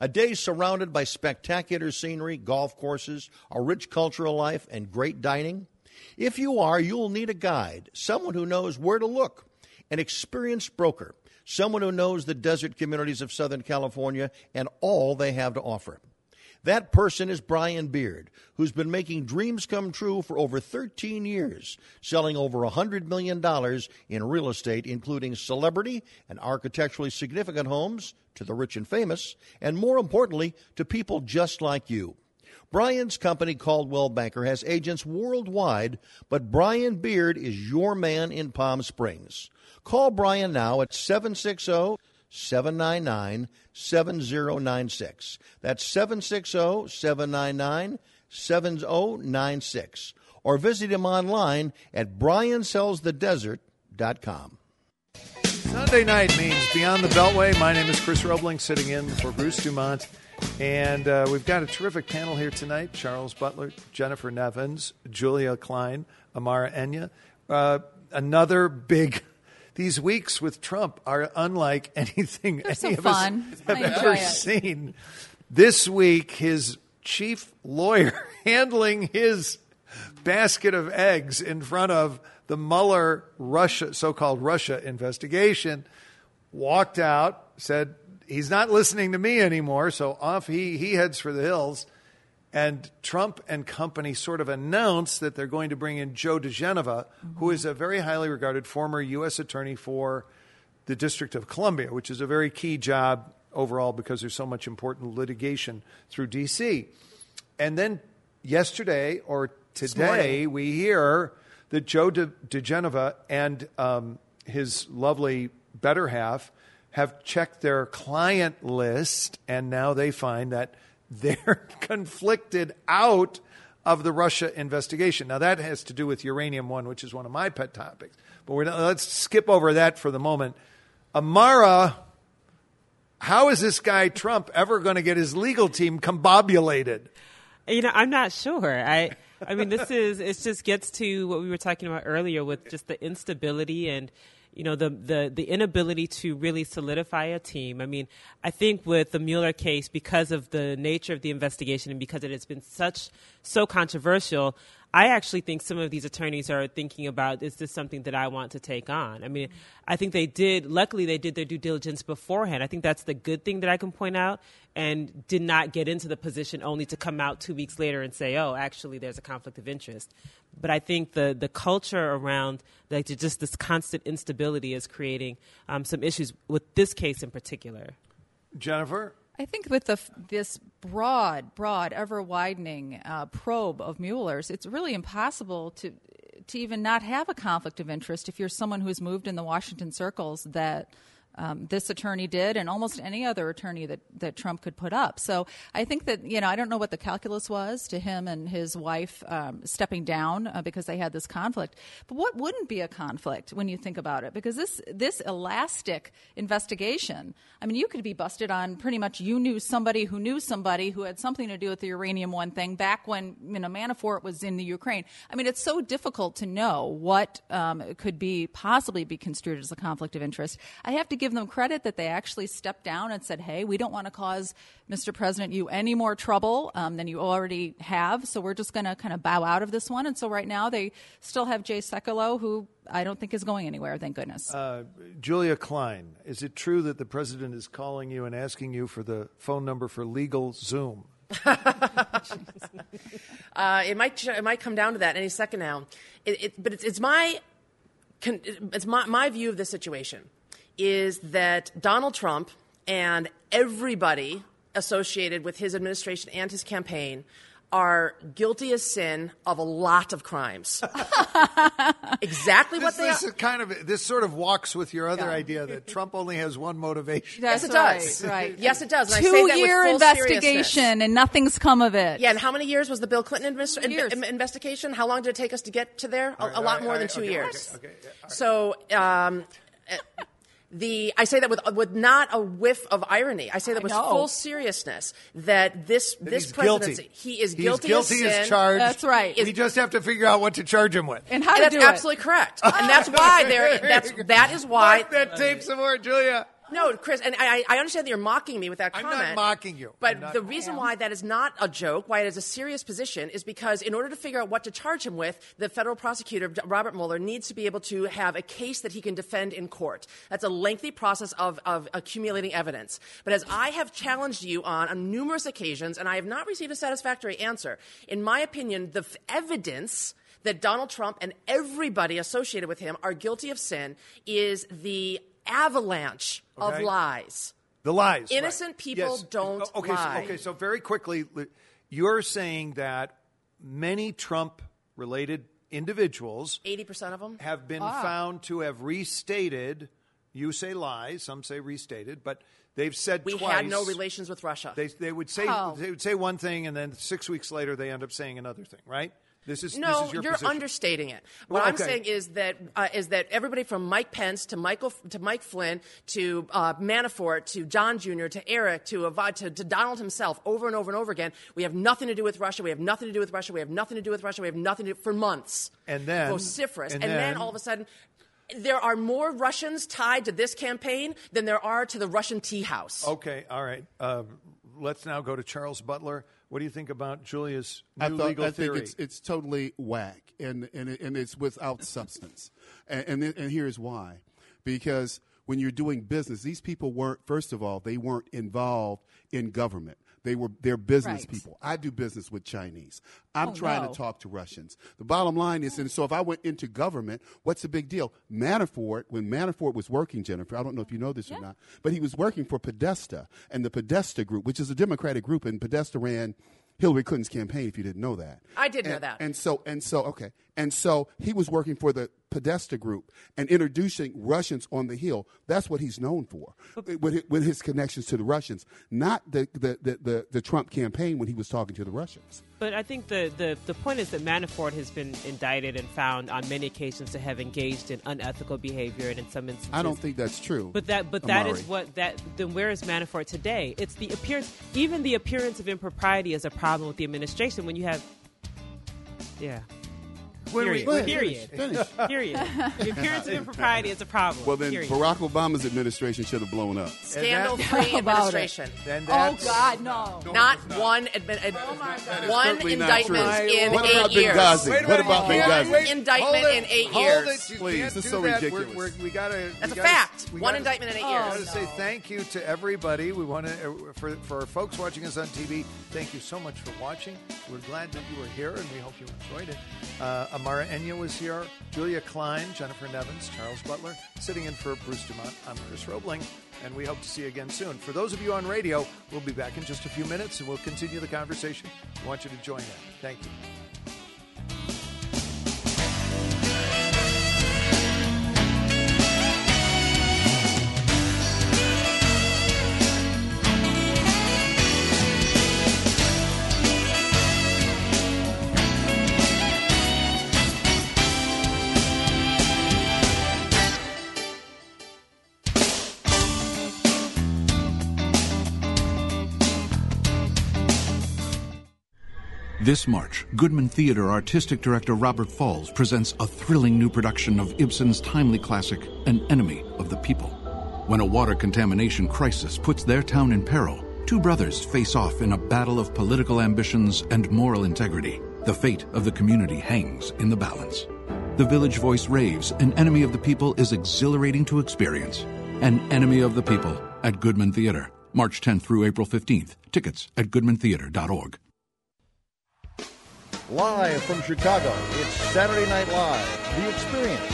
Speaker 7: A day surrounded by spectacular scenery, golf courses, a rich cultural life, and great dining? If you are, you'll need a guide, someone who knows where to look, an experienced broker, someone who knows the desert communities of Southern California and all they have to offer. That person is Brian Beard, who's been making dreams come true for over 13 years, selling over $100 million in real estate, including celebrity and architecturally significant homes to the rich and famous, and more importantly, to people just like you. Brian's company, Coldwell Banker, has agents worldwide, but Brian Beard is your man in Palm Springs. Call Brian now at 760 799 7096. That's 760 799 7096. Or visit him online at briansellsthedesert.com.
Speaker 1: Sunday night means Beyond the Beltway. My name is Chris Robling, sitting in for Bruce Dumont. And uh, we've got a terrific panel here tonight Charles Butler, Jennifer Nevins, Julia Klein, Amara Enyia. Uh, another big. These weeks with Trump are unlike anything
Speaker 3: They're
Speaker 1: any
Speaker 3: so
Speaker 1: of
Speaker 3: fun.
Speaker 1: us have ever
Speaker 3: it.
Speaker 1: seen. This week, his chief lawyer handling his basket of eggs in front of the Mueller Russia, so-called Russia investigation, walked out, said he's not listening to me anymore, so off he he heads for the hills. And Trump and company sort of announced that they're going to bring in Joe diGenova, who is a very highly regarded former U.S. attorney for the District of Columbia, which is a very key job overall because there's so much important litigation through D.C. And then yesterday or today, we hear that Joe De- diGenova and um, his lovely better half have checked their client list, and now they find that they're conflicted out of the Russia investigation. Now, that has to do with Uranium One, which is one of my pet topics. But not, let's skip over that for the moment. Amara, how is this guy Trump ever going to get his legal team combobulated?
Speaker 2: You know, I'm not sure. I I mean, this is it just gets to what we were talking about earlier with just the instability and you know the the the inability to really solidify a team. I mean, I think with the Mueller case because of the nature of the investigation and because it has been such so controversial, I actually think some of these attorneys are thinking about is this something that I want to take on? I mean, I think they did, luckily, they did their due diligence beforehand. I think that's the good thing that I can point out and did not get into the position only to come out two weeks later and say, oh, actually, there's a conflict of interest. But I think the, the culture around like, just this constant instability is creating um, some issues with this case in particular.
Speaker 1: Jennifer?
Speaker 3: I think with the, this broad, broad, ever widening uh, probe of Mueller's, it's really impossible to to even not have a conflict of interest if you're someone who's moved in the Washington circles that um, this attorney did, and almost any other attorney that, that Trump could put up. So I think that you know I don't know what the calculus was to him and his wife um, stepping down uh, because they had this conflict. But what wouldn't be a conflict when you think about it? Because this this elastic investigation, I mean, you could be busted on pretty much you knew somebody who knew somebody who had something to do with the uranium one thing back when you know Manafort was in the Ukraine. I mean, it's so difficult to know what um, could be possibly be construed as a conflict of interest. I have to give them credit that they actually stepped down and said, "Hey, we don't want to cause Mr. President you any more trouble um, than you already have, so we're just going to kind of bow out of this one." And so right now they still have Jay Sekulow, who I don't think is going anywhere. Thank goodness.
Speaker 1: Uh, Julia Klein, is it true that the president is calling you and asking you for the phone number for LegalZoom?
Speaker 4: Uh, it might it might come down to that any second now. It, it, but it's, it's my con- it's my, my view of this situation is that Donald Trump and everybody associated with his administration and his campaign are guilty as sin of a lot of crimes. exactly what
Speaker 1: This,
Speaker 4: they
Speaker 1: this
Speaker 4: are.
Speaker 1: is kind of this sort of walks with your other
Speaker 3: Yeah.
Speaker 1: idea that Trump only has one motivation.
Speaker 3: That's
Speaker 4: yes, it
Speaker 3: right,
Speaker 4: does.
Speaker 3: Right.
Speaker 4: Yes, it does. And I say that with
Speaker 3: Two-year investigation, and nothing's come of it.
Speaker 4: Yeah, and how many years was the Bill Clinton invest- in- investigation? How long did it take us to get to there? A,
Speaker 1: right,
Speaker 4: a lot
Speaker 1: all
Speaker 4: more
Speaker 1: right,
Speaker 4: than two
Speaker 1: okay,
Speaker 4: years.
Speaker 1: okay, okay, yeah, all right.
Speaker 4: So, um, the I say that with with not a whiff of irony. I say that
Speaker 3: I
Speaker 4: with
Speaker 3: know.
Speaker 4: full seriousness that this
Speaker 1: That
Speaker 4: this
Speaker 1: he's
Speaker 4: presidency
Speaker 1: guilty.
Speaker 4: he is guilty.
Speaker 1: He's
Speaker 4: guilty,
Speaker 1: guilty
Speaker 4: as
Speaker 1: as
Speaker 4: sin.
Speaker 1: charged.
Speaker 3: That's right.
Speaker 1: We just have to figure out what to charge him with.
Speaker 3: And how
Speaker 4: And
Speaker 3: to
Speaker 4: that's
Speaker 3: do it.
Speaker 4: absolutely correct. And that's why there. That's that is why.
Speaker 1: Mark that tape some more, Julia.
Speaker 4: No, Chris, and I, I understand that you're mocking me with that comment.
Speaker 1: I'm not mocking you.
Speaker 4: But the reason why that is not a joke, why it is a serious position, is because in order to figure out what to charge him with, the federal prosecutor, Robert Mueller, needs to be able to have a case that he can defend in court. That's a lengthy process of, of accumulating evidence. But as I have challenged you on, on numerous occasions, and I have not received a satisfactory answer, in my opinion, the f- evidence that Donald Trump and everybody associated with him are guilty of sin is the avalanche of lies.
Speaker 1: The lies.
Speaker 4: Innocent
Speaker 1: right.
Speaker 4: people
Speaker 1: Yes.
Speaker 4: don't
Speaker 1: O- okay,
Speaker 4: lie.
Speaker 1: So, okay, so very quickly, you're saying that many Trump related individuals
Speaker 4: 80% of them?
Speaker 1: have been ah. found to have restated, you say lies, some say restated, but they've said
Speaker 4: We
Speaker 1: twice.
Speaker 4: had no relations with Russia.
Speaker 1: They, they would say
Speaker 3: Oh.
Speaker 1: they would say one thing, and then six weeks later they end up saying another thing, right? This is
Speaker 4: no,
Speaker 1: this is your
Speaker 4: you're
Speaker 1: position.
Speaker 4: understating it. What
Speaker 1: Well,
Speaker 4: I'm saying is that uh, is that everybody from Mike Pence to Michael to Mike Flynn to uh, Manafort to John Jr. to Eric to, Avad, to to Donald himself, over and over and over again, we have nothing to do with Russia. We have nothing to do with Russia. We have nothing to do with Russia. We have nothing to do for months.
Speaker 1: And then-
Speaker 4: vociferous,
Speaker 1: and
Speaker 4: and, then,
Speaker 1: then-
Speaker 4: all of a sudden. There are more Russians tied to this campaign than there are to the Russian tea house.
Speaker 1: Okay, all right. Uh, let's now go to Charles Butler. What do you think about Julia's new
Speaker 5: I, thought,
Speaker 1: legal
Speaker 5: I think
Speaker 1: theory?
Speaker 5: it's it's totally whack, and and and it's without substance, and and, and here's why, because when you're doing business, these people weren't. First of all, they weren't involved in government. They were they're business
Speaker 3: Right.
Speaker 5: people. I do business with Chinese. I'm
Speaker 3: Oh,
Speaker 5: trying
Speaker 3: no.
Speaker 5: to talk to Russians. The bottom line is, and so if I went into government, what's the big deal? Manafort, when Manafort was working, Jennifer, I don't know if you know this or not, but he was working for Podesta and the Podesta Group, which is a Democratic group, and Podesta ran Hillary Clinton's campaign. If you didn't know that,
Speaker 4: I did know that.
Speaker 5: And so and so okay, and so he was working for the Podesta Group and introducing Russians on the Hill. That's what he's known for, with his, connections to the Russians, not the the, the the the Trump campaign when he was talking to the Russians.
Speaker 2: But I think the, the, the point is that Manafort has been indicted and found on many occasions to have engaged in unethical behavior and in some instances.
Speaker 5: I don't think that's true.
Speaker 2: But that but that is what that then where is Manafort today? It's the appearance even the appearance of impropriety is a problem with the administration when you have Yeah.
Speaker 1: When
Speaker 2: period.
Speaker 1: Go
Speaker 2: period.
Speaker 5: finish.
Speaker 2: period. The appearance of impropriety is a problem.
Speaker 5: Well, then
Speaker 2: period.
Speaker 5: Barack Obama's administration should have blown up.
Speaker 4: Scandal-free administration.
Speaker 1: Then
Speaker 3: Oh God, no!
Speaker 4: Not one admi- ad-
Speaker 5: is
Speaker 4: one
Speaker 5: certainly not true.
Speaker 4: indictment in
Speaker 5: What
Speaker 4: eight years.
Speaker 5: Benghazi?
Speaker 1: Wait a
Speaker 5: What about
Speaker 1: you can't-
Speaker 5: Benghazi?
Speaker 1: wait,
Speaker 4: Indictment in eight
Speaker 1: hold
Speaker 4: years.
Speaker 1: It,
Speaker 5: Please,
Speaker 1: can't
Speaker 5: this is
Speaker 1: do
Speaker 5: so
Speaker 1: that.
Speaker 5: ridiculous.
Speaker 1: We're, we're, we gotta.
Speaker 4: That's
Speaker 1: we
Speaker 4: a
Speaker 1: gotta-
Speaker 4: fact. One
Speaker 1: gotta-
Speaker 4: indictment in eight years.
Speaker 1: I want to say thank you to everybody. We want to for for our folks watching us on TV. Thank you so much for watching. We're glad that you were here, and we hope you enjoyed it. Uh, Amara Enyia was here. Julia Klein, Jennifer Nevins, Charles Butler, sitting in for Bruce Dumont. I'm Chris Robling, and we hope to see you again soon. For those of you on radio, we'll be back in just a few minutes, and we'll continue the conversation. We want you to join in. Thank you.
Speaker 6: This March, Goodman Theater artistic director Robert Falls presents a thrilling new production of Ibsen's timely classic, An Enemy of the People. When a water contamination crisis puts their town in peril, two brothers face off in a battle of political ambitions and moral integrity. The fate of the community hangs in the balance. The Village Voice raves An Enemy of the People is exhilarating to experience. An Enemy of the People at Goodman Theater, March 10th through April 15th. Tickets at goodmantheater.org.
Speaker 7: Live from Chicago, it's Saturday Night Live, The Experience.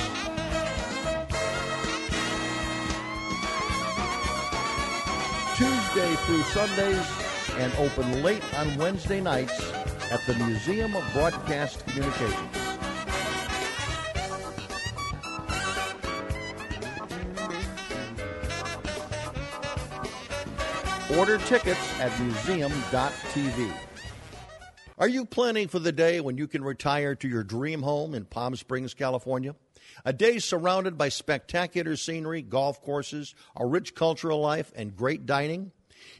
Speaker 7: Tuesday through Sundays and open late on Wednesday nights at the Museum of Broadcast Communications. Order tickets at museum.tv. Are you planning for the day when you can retire to your dream home in Palm Springs, California? A day surrounded by spectacular scenery, golf courses, a rich cultural life, and great dining?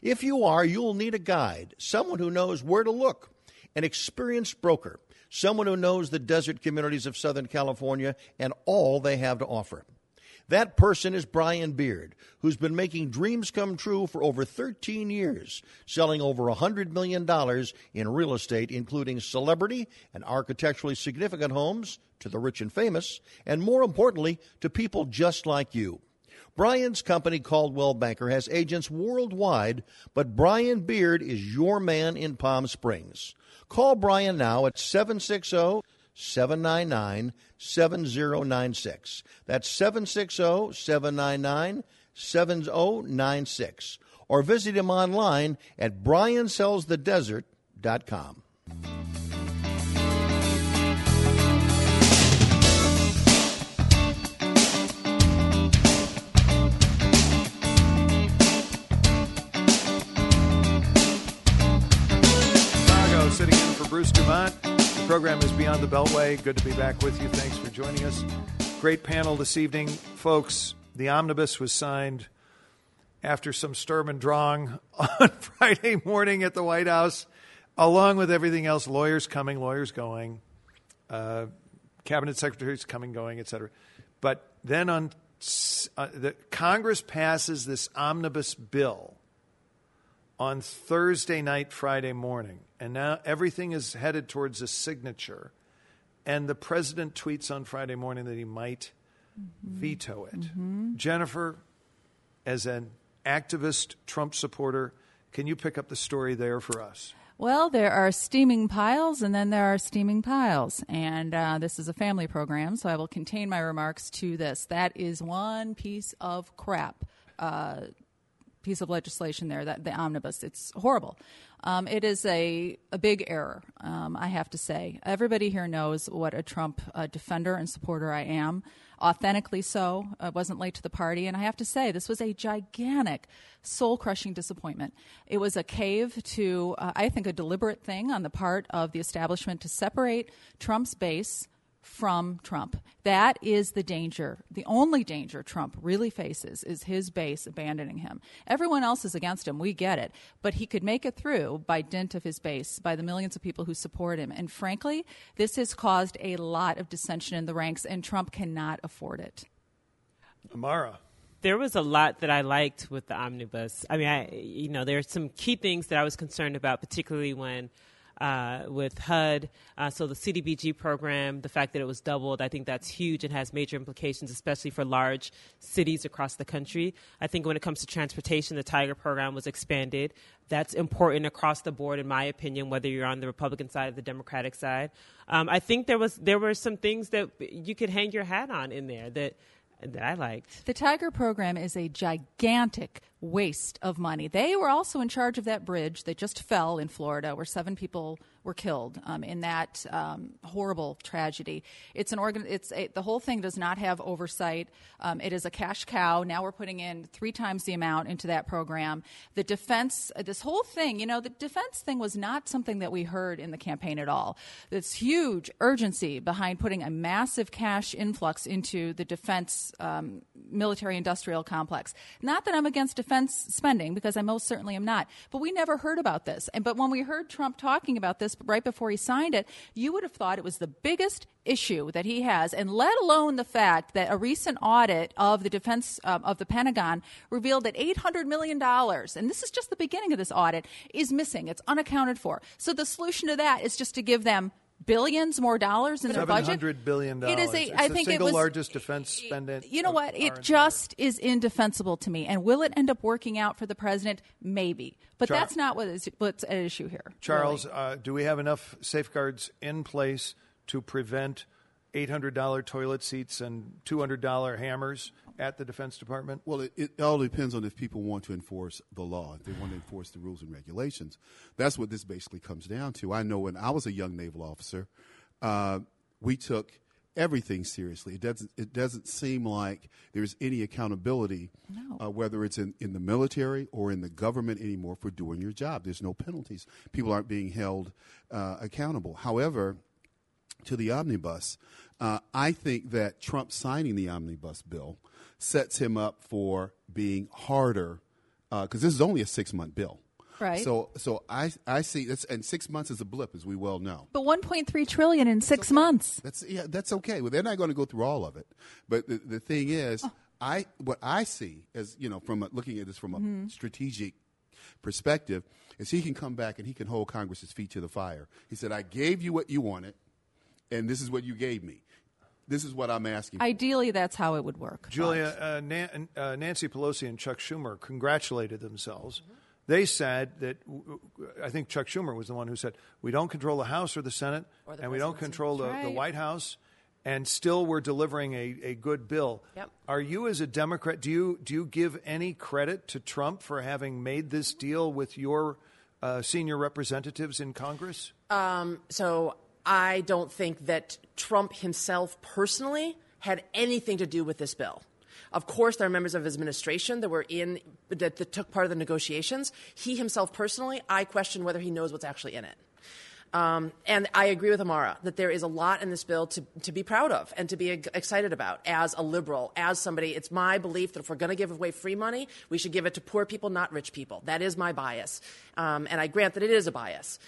Speaker 7: If you are, you'll need a guide, someone who knows where to look, an experienced broker, someone who knows the desert communities of Southern California and all they have to offer. That person is Brian Beard, who's been making dreams come true for over 13 years, selling over $100 million in real estate, including celebrity and architecturally significant homes to the rich and famous, and more importantly, to people just like you. Brian's company, Coldwell Banker, has agents worldwide, but Brian Beard is your man in Palm Springs. Call Brian now at 760 799 7096. That's 760 799 7096. Or visit him online at briansellsthedesert.com.
Speaker 1: Sitting in for Bruce Dumont. Program is Beyond the Beltway. Good to be back with you. Thanks for joining us. Great panel this evening. Folks, the omnibus was signed after some Sturm and Drang on Friday morning at the White House, along with everything else lawyers coming, lawyers going, uh, cabinet secretaries coming, going, et cetera. But then on uh, the Congress passes this omnibus bill on Thursday night, Friday morning, and now everything is headed towards a signature. And the president tweets on Friday morning that he might veto it. Jennifer, as an activist Trump supporter, can you pick up the story there for us?
Speaker 3: Well, there are steaming piles and then there are steaming piles. And uh, this is a family program, so I will contain my remarks to this. That is one piece of crap. Uh, piece of legislation there, that the omnibus. It's horrible. Um, it is a, a big error, um, I have to say. Everybody here knows what a Trump uh, defender and supporter I am. Authentically so. I wasn't late to the party. And I have to say, this was a gigantic, soul crushing disappointment. It was a cave to, uh, I think, a deliberate thing on the part of the establishment to separate Trump's base from Trump. That is the danger. The only danger Trump really faces is his base abandoning him. Everyone else is against him. We get it. But he could make it through by dint of his base, by the millions of people who support him. And frankly, this has caused a lot of dissension in the ranks, and Trump cannot afford it.
Speaker 1: Amara.
Speaker 2: there was a lot that I liked with the omnibus. I mean, I you know there are some key things that I was concerned about, particularly when uh, with HUD. Uh, so the CDBG program, the fact that it was doubled, I think that's huge and has major implications, especially for large cities across the country. I think when it comes to transportation, the Tiger program was expanded. That's important across the board, in my opinion, whether you're on the Republican side or the Democratic side. Um, I think there was there were some things that you could hang your hat on in there that that I liked.
Speaker 3: The Tiger program is a gigantic waste of money. They were also in charge of that bridge that just fell in Florida, where seven people were killed um, in that um, horrible tragedy. It's an organ. It's a, the whole thing does not have oversight. Um, it is a cash cow. Now we're putting in three times the amount into that program. The defense, this whole thing, you know, the defense thing was not something that we heard in the campaign at all. This huge urgency behind putting a massive cash influx into the defense um, military industrial complex. Not that I'm against defense spending because I most certainly am not, but we never heard about this. And but when we heard Trump talking about this right before he signed it, you would have thought it was the biggest issue that he has, and let alone the fact that a recent audit of the defense um, of the Pentagon revealed that 800 million dollars, and this is just the beginning of this audit, is missing. It's unaccounted for. So the solution to that is just to give them billions more dollars in their budget.
Speaker 1: Seven hundred billion dollars.
Speaker 3: It is a.
Speaker 1: It's
Speaker 3: I
Speaker 1: the
Speaker 3: think
Speaker 1: single
Speaker 3: it was
Speaker 1: largest defense spending.
Speaker 3: You know what? It just is indefensible to me. And will it end up working out for the president? Maybe, but that's not what is, what's at issue here.
Speaker 1: Charles,
Speaker 3: really.
Speaker 1: uh, do we have enough safeguards in place to prevent eight hundred dollar toilet seats and two hundred dollar hammers at the Defense Department?
Speaker 5: Well, it, it all depends on if people want to enforce the law, if they want to enforce the rules and regulations. That's what this basically comes down to. I know when I was a young naval officer, uh, we took everything seriously. It doesn't. It doesn't seem like there's any accountability,
Speaker 3: No.
Speaker 5: uh, whether it's in, in the military or in the government anymore for doing your job. There's no penalties. People aren't being held uh, accountable. However, to the omnibus, uh, I think that Trump signing the omnibus bill sets him up for being harder because this is only a six month bill.
Speaker 3: Right.
Speaker 5: So, so I, I see that's and six months is a blip, as we well know.
Speaker 3: but 1.3 trillion in six months.
Speaker 5: That's yeah, that's okay. Well, they're not going to go through all of it, but the, the thing is, I what I see as you know from a, looking at this from a
Speaker 3: Mm-hmm.
Speaker 5: strategic perspective is he can come back and he can hold Congress's feet to the fire. He said, "I gave you what you wanted, and this is what you gave me. This is what I'm asking." for."
Speaker 3: Ideally, that's how it would work.
Speaker 1: Julia, uh, Nan- uh, Nancy Pelosi and Chuck Schumer congratulated themselves. They said that, w- w- I think Chuck Schumer was the one who said, we don't control the House or the Senate,
Speaker 4: Or the
Speaker 1: and we don't control the,
Speaker 3: That's
Speaker 1: the. White House, and still we're delivering a, a good bill.
Speaker 4: Yep.
Speaker 1: Are you, as a Democrat, do you, do you give any credit to Trump for having made this deal with your uh, senior representatives in Congress?
Speaker 4: Um, So I don't think that Trump himself personally had anything to do with this bill. Of course, there are members of his administration that were in that, that took part of the negotiations. He himself personally, I question whether he knows what's actually in it. Um, and I agree with Amara that there is a lot in this bill to, to be proud of and to be excited about as a liberal, as somebody. It's my belief that if we're going to give away free money, we should give it to poor people, not rich people. That is my bias. Um, and I grant that it is a bias.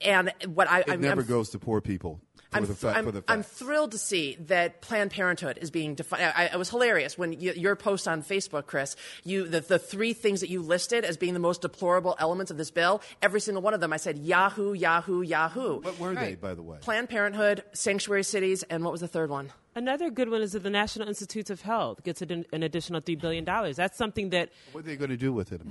Speaker 4: And what I,
Speaker 5: it
Speaker 4: I'm,
Speaker 5: never
Speaker 4: I'm,
Speaker 5: goes to poor people. For
Speaker 4: I'm,
Speaker 5: the fact,
Speaker 4: I'm,
Speaker 5: for the
Speaker 4: I'm thrilled to see that Planned Parenthood is being defined. I, it was hilarious when you, your post on Facebook, Chris. You the, the three things that you listed as being the most deplorable elements of this bill. Every single one of them, I said Yahoo, Yahoo, Yahoo.
Speaker 5: What were they, by the way?
Speaker 4: Planned Parenthood, sanctuary cities, and what was the third one?
Speaker 2: Another good one is that the National Institutes of Health gets an, an additional $3 billion. That's something that
Speaker 5: What are they going to do with it?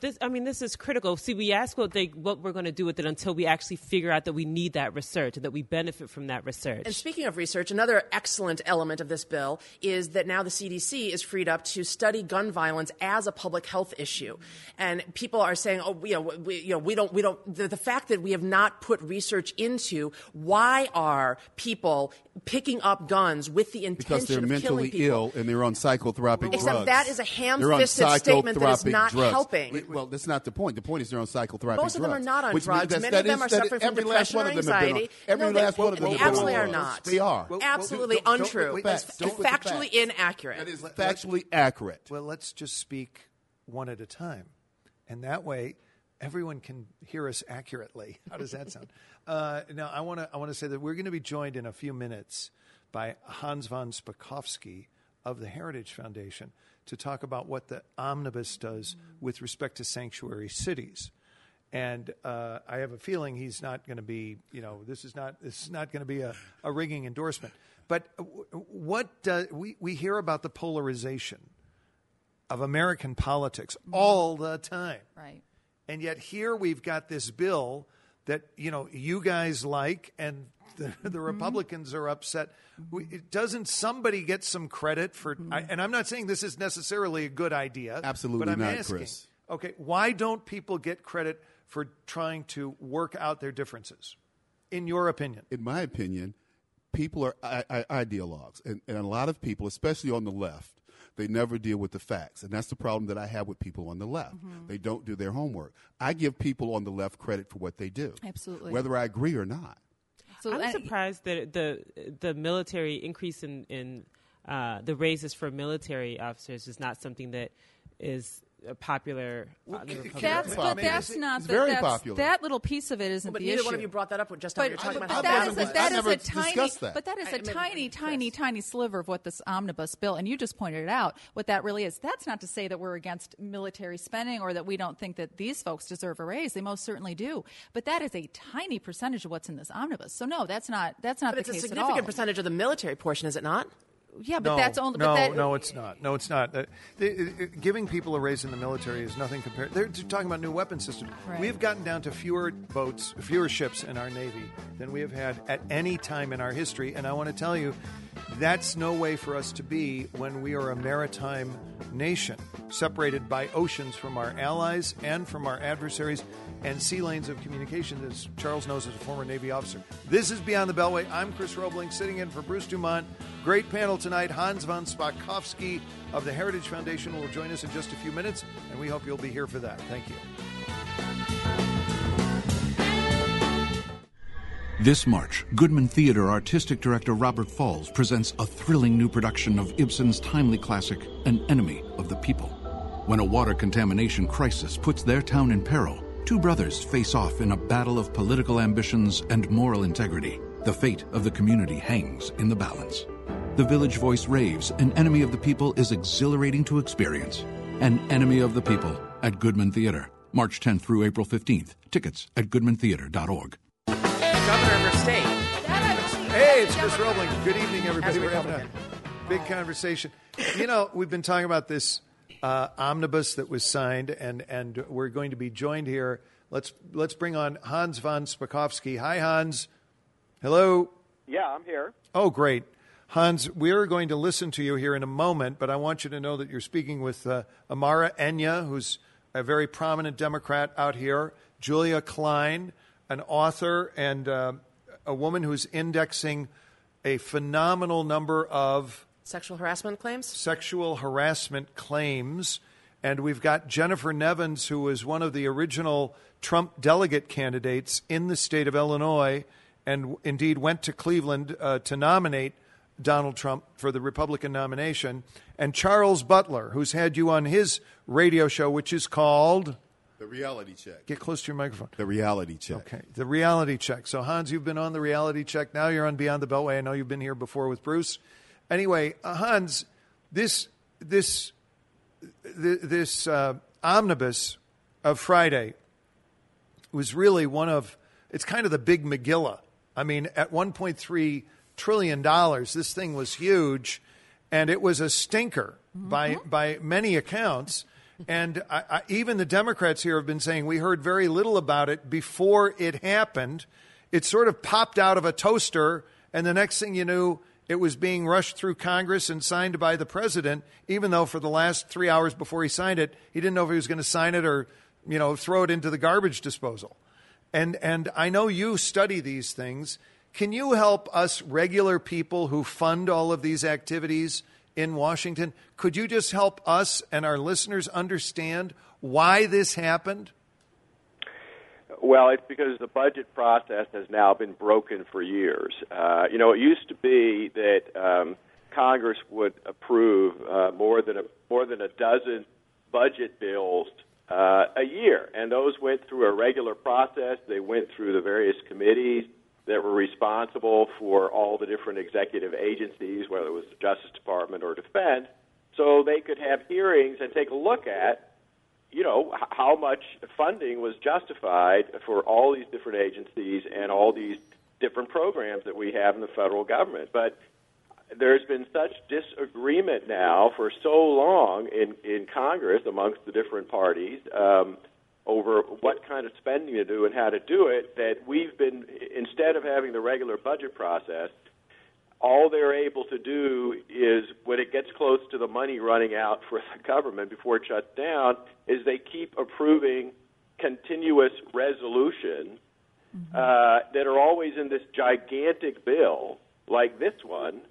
Speaker 2: This, I mean, this is critical. See, we ask what they, what we're going to do with it until we actually figure out that we need that research and that we benefit from that research.
Speaker 4: And speaking of research, another excellent element of this bill is that now the CDC is freed up to study gun violence as a public health issue. And people are saying, oh, you know, we, you know, we don't, we don't, the, the fact that we have not put research into why are people picking up guns with the intention
Speaker 5: because they're
Speaker 4: of killing
Speaker 5: mentally
Speaker 4: people?
Speaker 5: ill and they're on psychophobic
Speaker 4: Except
Speaker 5: drugs.
Speaker 4: that is a ham-fisted statement that is not
Speaker 5: drugs.
Speaker 4: helping.
Speaker 5: Wait, Well, that's not the point. The point is they're on psychotherapeutic
Speaker 4: Most of them are not on
Speaker 5: which means
Speaker 4: drugs. Many
Speaker 5: that
Speaker 4: of them
Speaker 5: is-
Speaker 4: are suffering from
Speaker 5: every last
Speaker 4: depression
Speaker 5: one
Speaker 4: or
Speaker 5: of them have been on-
Speaker 4: anxiety.
Speaker 5: Every
Speaker 4: No, they-
Speaker 5: last one of them
Speaker 4: they
Speaker 5: have been on
Speaker 4: absolutely are not.
Speaker 5: They are.
Speaker 1: Well,
Speaker 4: Absolutely
Speaker 1: don't- don't-
Speaker 4: untrue.
Speaker 1: wait,
Speaker 4: It's.
Speaker 5: Don't
Speaker 4: factually inaccurate.
Speaker 5: That is factually accurate.
Speaker 1: Well, let's just speak one at a time. And that way, everyone can hear us accurately. How does that sound? Uh, now, I want to I wanna say that we're going to be joined in a few minutes by Hans von Spakovsky of the Heritage Foundation to talk about what the omnibus does with respect to sanctuary cities. And uh, I have a feeling he's not going to be, you know, this is not this is not going to be a, a ringing endorsement. But uh, what we we hear about the polarization of American politics all the time.
Speaker 3: Right.
Speaker 1: And yet here we've got this bill that, you know, you guys like and the,
Speaker 3: Mm-hmm.
Speaker 1: the Republicans are upset. We, doesn't somebody get some credit for
Speaker 3: Mm-hmm.
Speaker 1: I, and I'm not saying this is necessarily a good idea.
Speaker 5: Absolutely
Speaker 1: but I'm
Speaker 5: not,
Speaker 1: asking,
Speaker 5: Chris.
Speaker 1: Okay, why don't people get credit for trying to work out their differences? In your opinion.
Speaker 5: in my opinion, people are I, I, ideologues, and, and a lot of people, especially on the left, they never deal with the facts, and that's the problem that I have with people on the left. They don't do their homework. I give people on the left credit for what they do,
Speaker 3: Absolutely.
Speaker 5: whether I agree or not.
Speaker 3: So
Speaker 2: I'm
Speaker 3: I-
Speaker 2: surprised that the the military increase in in uh, the raises for military officers is not something that is uh, popular. on
Speaker 3: That's
Speaker 5: popular.
Speaker 3: but that's
Speaker 5: It's-
Speaker 3: not
Speaker 5: it's
Speaker 3: the,
Speaker 5: very
Speaker 3: that's,
Speaker 5: popular.
Speaker 3: That little piece of it isn't
Speaker 4: but
Speaker 3: the
Speaker 4: neither
Speaker 3: issue.
Speaker 4: one of you brought that up just now.
Speaker 3: But,
Speaker 4: You're talking
Speaker 3: but,
Speaker 4: about
Speaker 3: but
Speaker 4: how
Speaker 3: that
Speaker 4: bad it
Speaker 3: a,
Speaker 4: was.
Speaker 3: that
Speaker 5: I
Speaker 3: is
Speaker 5: never
Speaker 3: a tiny,
Speaker 5: that.
Speaker 3: but that is
Speaker 4: I-
Speaker 3: a
Speaker 4: maybe-
Speaker 3: tiny,
Speaker 4: Chris.
Speaker 3: tiny, tiny sliver of what this omnibus bill, and you just pointed it out. What that really is. That's not to say that we're against military spending or that we don't think that these folks deserve a raise. They most certainly do. But that is a tiny percentage of what's in this omnibus. So no, that's not that's not
Speaker 4: But
Speaker 3: the
Speaker 4: it's a
Speaker 3: case at
Speaker 4: significant percentage of the military portion, is it not?
Speaker 3: Yeah, but
Speaker 1: no,
Speaker 3: that's only.
Speaker 1: no,
Speaker 3: but that,
Speaker 1: no, it's not. No, it's not. Uh, uh, giving people a raise in the military is nothing compared. They're talking about new weapon systems.
Speaker 3: Right.
Speaker 1: We've gotten down to fewer boats, fewer ships in our navy than we have had at any time in our history. And I want to tell you, that's no way for us to be when we are a maritime nation, separated by oceans from our allies and from our adversaries, and sea lanes of communication, as Charles knows as a former Navy officer. This is Beyond the Beltway. I'm Chris Robling, sitting in for Bruce Dumont. Great panel tonight. Hans von Spakovsky of the Heritage Foundation will join us in just a few minutes, and we hope you'll be here for that. Thank you.
Speaker 6: This March, Goodman Theater artistic director Robert Falls presents a thrilling new production of Ibsen's timely classic, An Enemy of the People. When a water contamination crisis puts their town in peril, two brothers face off in a battle of political ambitions and moral integrity. The fate of the community hangs in the balance. The Village Voice raves An Enemy of the People is exhilarating to experience. An Enemy of the People at Goodman Theater, March 10th through April 15th. Tickets at goodmantheater.org.
Speaker 4: Governor of her state.
Speaker 1: Hey, it's Chris Robling. Good evening, everybody. We're having a big conversation. You know, we've been talking about this uh, omnibus that was signed, and, and we're going to be joined here. Let's let's bring on Hans von Spakovsky. Hi, Hans. Hello.
Speaker 8: Yeah, I'm here.
Speaker 1: Oh, great. Hans, we're going to listen to you here in a moment, but I want you to know that you're speaking with uh, Amara Enyia, who's a very prominent Democrat out here, Julia Klein, an author and uh, a woman who's indexing a phenomenal number of
Speaker 4: Sexual harassment claims?
Speaker 1: sexual harassment claims. And we've got Jennifer Nevins, who was one of the original Trump delegate candidates in the state of Illinois and indeed went to Cleveland uh, to nominate Donald Trump for the Republican nomination. And Charles Butler, who's had you on his radio show, which is called.
Speaker 5: The reality check.
Speaker 1: Get close to your microphone.
Speaker 5: The reality check.
Speaker 1: Okay, the reality check. So, Hans, you've been on the reality check. Now you're on Beyond the Beltway. I know you've been here before with Bruce. Anyway, uh, Hans, this this th- this uh, omnibus of Friday was really one of it's kind of the big Megillah. I mean, at 1.3 trillion dollars, this thing was huge, and it was a stinker by by many accounts. And I, I, even the Democrats here have been saying we heard very little about it before it happened. It sort of popped out of a toaster, and the next thing you knew, it was being rushed through Congress and signed by the president. Even though for the last three hours before he signed it, he didn't know if he was going to sign it or, you know, throw it into the garbage disposal. And and I know you study these things. Can you help us regular people who fund all of these activities in Washington? Could you just help us and our listeners understand why this happened?
Speaker 8: Well, it's because the budget process has now been broken for years. Uh, you know, it used to be that um, Congress would approve uh, more than a more than a dozen budget bills uh, a year, and those went through a regular process. They went through the various committees that were responsible for all the different executive agencies, whether it was the Justice Department or Defense, so they could have hearings and take a look at you know how much funding was justified for all these different agencies and all these different programs that we have in the federal government. But there's been such disagreement now for so long in, in Congress amongst the different parties um, over what kind of spending to do and how to do it that we've been, instead of having the regular budget process, all they're able to do is when it gets close to the money running out for the government before it shuts down, is they keep approving continuous resolutions uh, that are always in this gigantic bill like this one,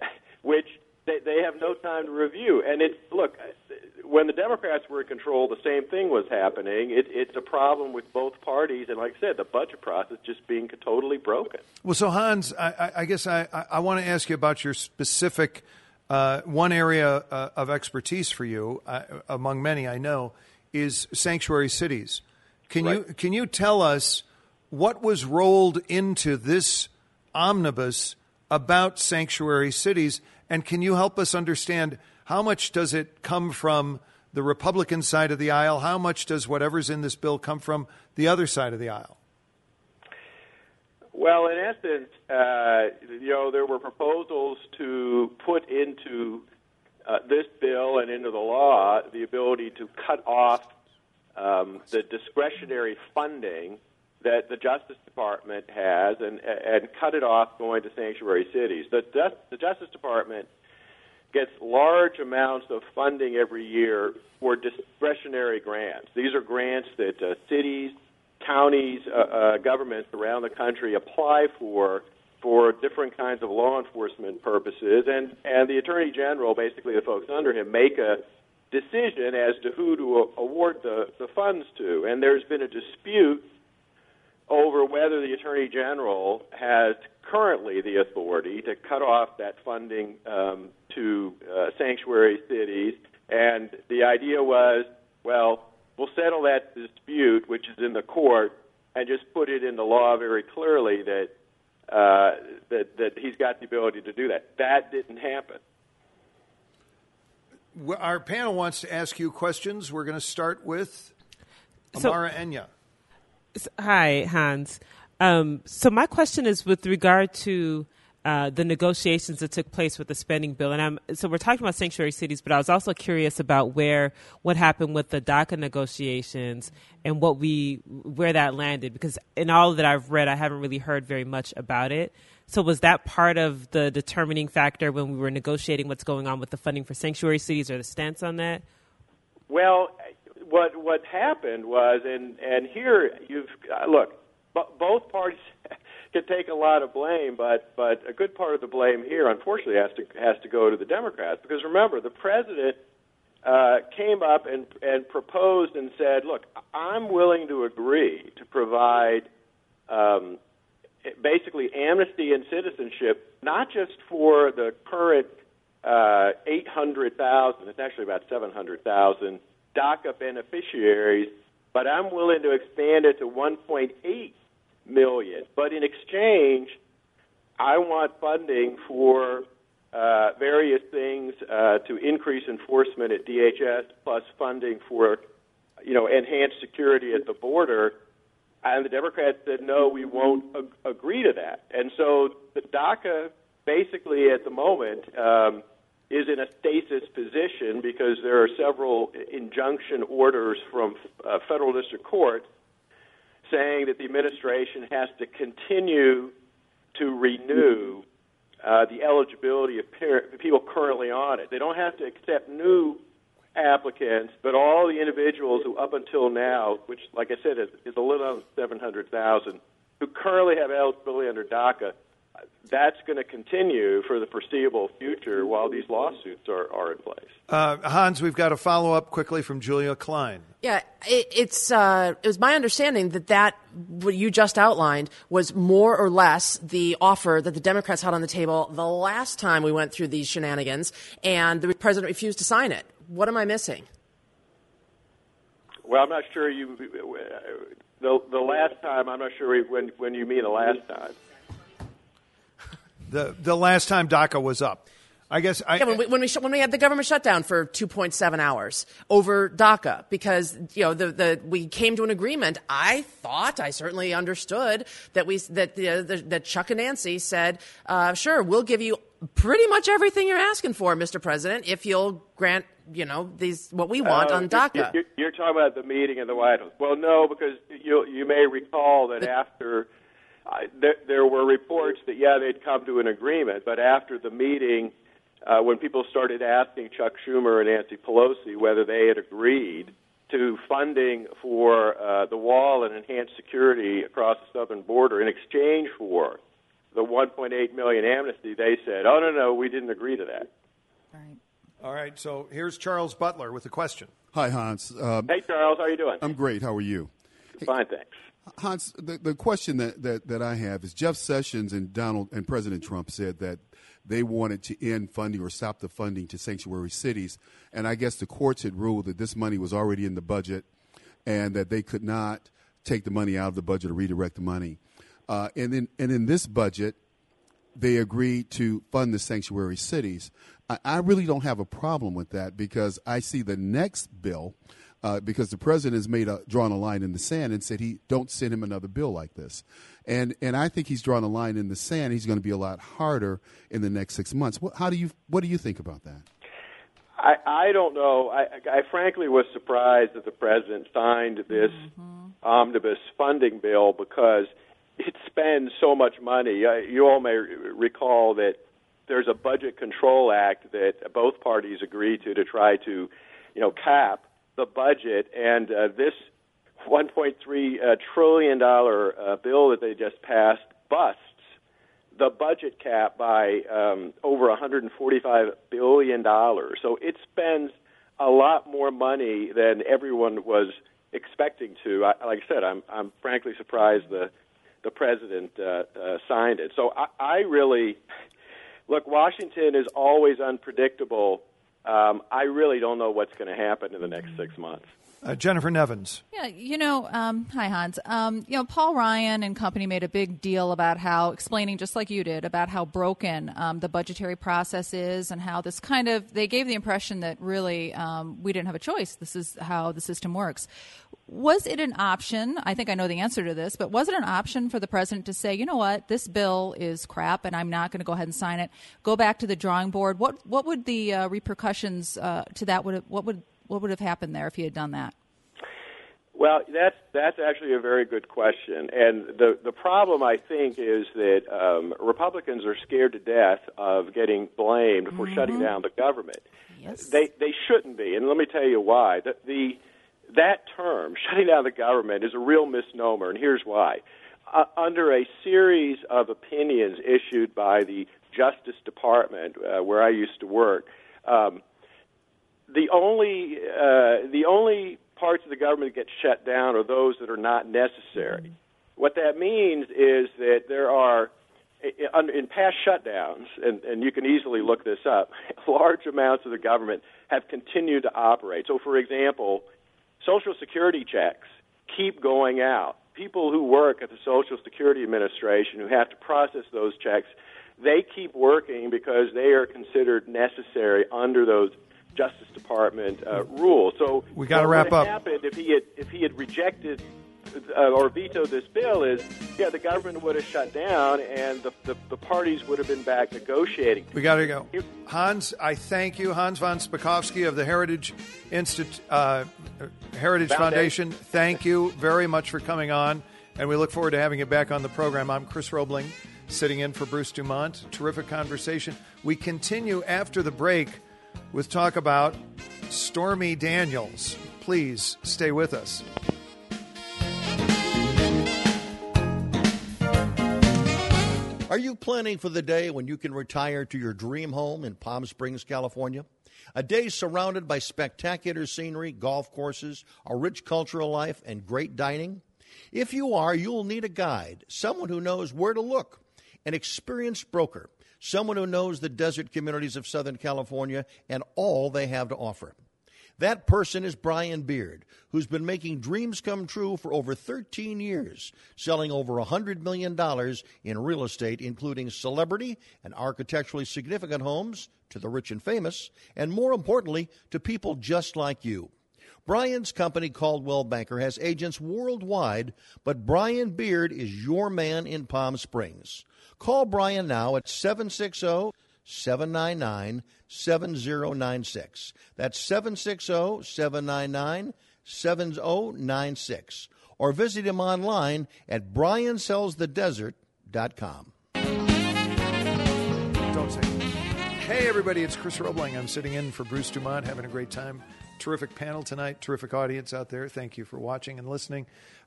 Speaker 8: which they, they have no time to review. And it's look, when the Democrats were in control, the same thing was happening. It, it's a problem with both parties, and like I said, the budget process just being totally broken.
Speaker 1: Well, so Hans, I, I- guess I, I, want to ask you about your specific uh, one area uh, of expertise for you, uh, among many I know, is sanctuary cities. Can you can you tell us what was rolled into this omnibus about sanctuary cities, and can you help us understand how much does it come from the Republican side of the aisle? How much does whatever's in this bill come from the other side of the aisle?
Speaker 8: Well, in essence, uh, you know, there were proposals to put into uh, this bill and into the law the ability to cut off um, the discretionary funding that the Justice Department has and, and cut it off going to sanctuary cities. The, the Justice Department gets large amounts of funding every year for discretionary grants. These are grants that uh, cities, counties, uh, uh, governments around the country apply for for different kinds of law enforcement purposes, and and the attorney general, basically the folks under him, make a decision as to who to award the the funds to. And there's been a dispute over whether the Attorney General has currently the authority to cut off that funding um, to uh, sanctuary cities. And the idea was, well, we'll settle that dispute, which is in the court, and just put it in the law very clearly that uh, that that he's got the ability to do that. That didn't happen.
Speaker 1: Our panel wants to ask you questions. We're going to start with
Speaker 2: So-
Speaker 1: Amara Enyia.
Speaker 2: Hi, Hans. Um, so my question is with regard to uh, the negotiations that took place with the spending bill, and I'm so we're talking about sanctuary cities, but I was also curious about where what happened with the DACA negotiations and what we where that landed because in all that I've read, I haven't really heard very much about it. So was that part of the determining factor when we were negotiating what's going on with the funding for sanctuary cities, or the stance on that?
Speaker 8: Well, what what happened was, and and here you've uh, look, b- both parties can take a lot of blame, but but a good part of the blame here, unfortunately, has to has to go to the Democrats because remember the president uh, came up and and proposed and said, look, I'm willing to agree to provide. Um, basically amnesty and citizenship, not just for the current uh, 800,000, it's actually about 700,000 DACA beneficiaries, but I'm willing to expand it to 1.8 million. But in exchange, I want funding for uh, various things uh, to increase enforcement at DHS, plus funding for, you know, enhanced security at the border. And the Democrats said, no, we won't ag- agree to that. And so the DACA, basically at the moment, um, is in a stasis position because there are several injunction orders from uh, federal district courts saying that the administration has to continue to renew uh, the eligibility of par- people currently on it. They don't have to accept new applicants, but all the individuals who, up until now, which, like I said, is, is a little under 700,000, who currently have eligibility under DACA, that's going to continue for the foreseeable future while these lawsuits are, are in place.
Speaker 1: Uh, Hans, we've got a follow up quickly from Julia Klein.
Speaker 4: Yeah, it, it's uh, it was my understanding that that what you just outlined was more or less the offer that the Democrats had on the table the last time we went through these shenanigans, and the president refused to sign it. What am I missing?
Speaker 8: Well, I'm not sure you. The, the last time, I'm not sure when, when you mean the last time.
Speaker 1: The, the last time DACA was up. I guess I,
Speaker 4: Yeah, when we, when we sh- when we had the government shutdown for 2.7 hours over DACA because you know the, the we came to an agreement. I thought I certainly understood that we that the, the that Chuck and Nancy said, uh, sure, we'll give you pretty much everything you're asking for, Mr. President, if you'll grant you know these what we want
Speaker 8: Uh,
Speaker 4: on DACA.
Speaker 8: You're, you're talking about the meeting in the White House. Well, no, because you you may recall that after uh, there, there were reports that yeah they'd come to an agreement, but after the meeting, uh, when people started asking Chuck Schumer and Nancy Pelosi whether they had agreed to funding for uh, the wall and enhanced security across the southern border in exchange for the 1.8 million amnesty, they said, "Oh no, no, we didn't agree to that."
Speaker 1: All right, so here's Charles Butler with a question.
Speaker 5: Hi, Hans. Um,
Speaker 8: Hey, Charles, how are you doing?
Speaker 5: I'm great. How are you?
Speaker 8: Fine, thanks.
Speaker 5: Hans, the, the question that, that, that I have is Jeff Sessions and Donald and President Trump said that they wanted to end funding or stop the funding to sanctuary cities, and I guess the courts had ruled that this money was already in the budget, and that they could not take the money out of the budget or redirect the money. Uh, and then and in this budget, they agreed to fund the sanctuary cities. I, I really don't have a problem with that because I see the next bill, uh, because the president has made a drawn a line in the sand and said he don't send him another bill like this, and and I think he's drawn a line in the sand. He's going to be a lot harder in the next six months. What, how do you what do you think about that?
Speaker 8: I, I don't know. I, I frankly was surprised that the president signed this omnibus funding bill because it spends so much money. Uh, you all may recall that there's a budget control act that both parties agreed to to try to, you know, cap the budget, and uh, this 1.3 uh, trillion dollar uh, bill that they just passed busts the budget cap by um, over 145 billion dollars. So it spends a lot more money than everyone was expecting to. I, like I said, I'm I'm frankly surprised the the president uh, uh, signed it. So I, I really look. Washington is always unpredictable. Um, I really don't know what's going to happen in the next six months.
Speaker 1: Uh, Jennifer Nevins.
Speaker 3: Yeah, you know, um, hi Hans. Um, you know, Paul Ryan and company made a big deal about how explaining, just like you did, about how broken um, the budgetary process is, and how this kind of they gave the impression that really um, we didn't have a choice. This is how the system works. Was it an option? I think I know the answer to this, but was it an option for the president to say, you know what, this bill is crap, and I'm not going to go ahead and sign it. Go back to the drawing board. What what would the uh, repercussions uh, to that? Would what would what would have happened there if he had done that?
Speaker 8: Well, that's that's actually a very good question, and the the problem I think is that um, Republicans are scared to death of getting blamed for mm-hmm. shutting down the government.
Speaker 3: Yes.
Speaker 8: They they shouldn't be, and let me tell you why. The, the that term, shutting down the government, is a real misnomer, and here's why. Uh, under a series of opinions issued by the Justice Department, uh, where I used to work, um, the only uh, the only parts of the government that get shut down are those that are not necessary. What that means is that there are in past shutdowns, and, and you can easily look this up, large amounts of the government have continued to operate. So, for example, Social Security checks keep going out. People who work at the Social Security Administration who have to process those checks, they keep working because they are considered necessary under those Justice Department uh, rule. So
Speaker 1: we got to wrap up.
Speaker 8: Happened if he had if he had rejected uh, or vetoed this bill is, yeah, the government would have shut down and the, the, the parties would have been back negotiating.
Speaker 1: We got to go. Hans, I thank you, Hans von Spakovsky of the Heritage Institute, uh, Heritage Foundation. Foundation. Thank you very much for coming on, and we look forward to having you back on the program. I'm Chris Robling, sitting in for Bruce Dumont. Terrific conversation. We continue after the break with talk about Stormy Daniels. Please stay with us.
Speaker 7: Are you planning for the day when you can retire to your dream home in Palm Springs, California? A day surrounded by spectacular scenery, golf courses, a rich cultural life, and great dining? If you are, you'll need a guide, someone who knows where to look, an experienced broker someone who knows the desert communities of Southern California and all they have to offer. That person is Brian Beard, who's been making dreams come true for over 13 years, selling over $100 million in real estate, including celebrity and architecturally significant homes to the rich and famous, and more importantly, to people just like you. Brian's company, Coldwell Banker, has agents worldwide, but Brian Beard is your man in Palm Springs. Call Brian now at 760 799 7096. That's 760 799 7096. Or visit him online at briansellsthedesert.com.
Speaker 1: Don't say. Hey, everybody, it's Chris Robling. I'm sitting in for Bruce Dumont, having a great time. Terrific panel tonight, terrific audience out there. Thank you for watching and listening.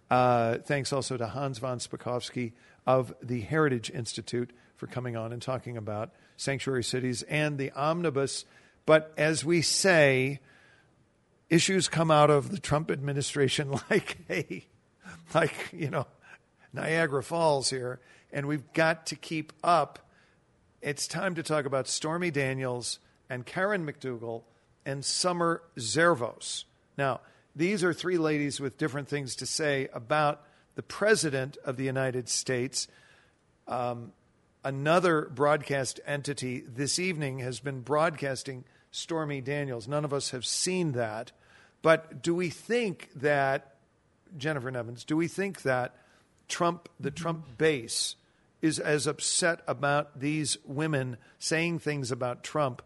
Speaker 1: Uh, thanks also to Hans von Spakovsky of the Heritage Institute for coming on and talking about sanctuary cities and the omnibus. But as we say, issues come out of the Trump administration like a, like you know, Niagara Falls here, and we've got to keep up. It's time to talk about Stormy Daniels and Karen McDougal and Summer Zervos. Now, these are three ladies with different things to say about the President of the United States. Um, another broadcast entity this evening has been broadcasting Stormy Daniels. None of us have seen that. But do we think that, Jennifer Nevins, do we think that Trump, the Trump base, is as upset about these women saying things about Trump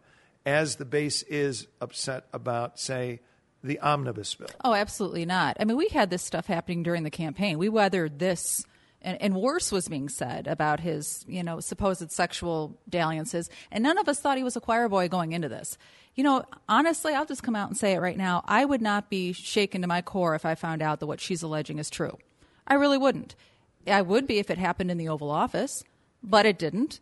Speaker 1: as the base is upset about, say, the omnibus bill.
Speaker 3: Oh, absolutely not. I mean, we had this stuff happening during the campaign. We weathered this. And, and, worse was being said about his, you know, supposed sexual dalliances, and none of us thought he was a choir boy going into this. You know, honestly, I'll just come out and say it right now. I would not be shaken to my core if I found out that what she's alleging is true. I really wouldn't. I would be if it happened in the Oval Office, but it didn't.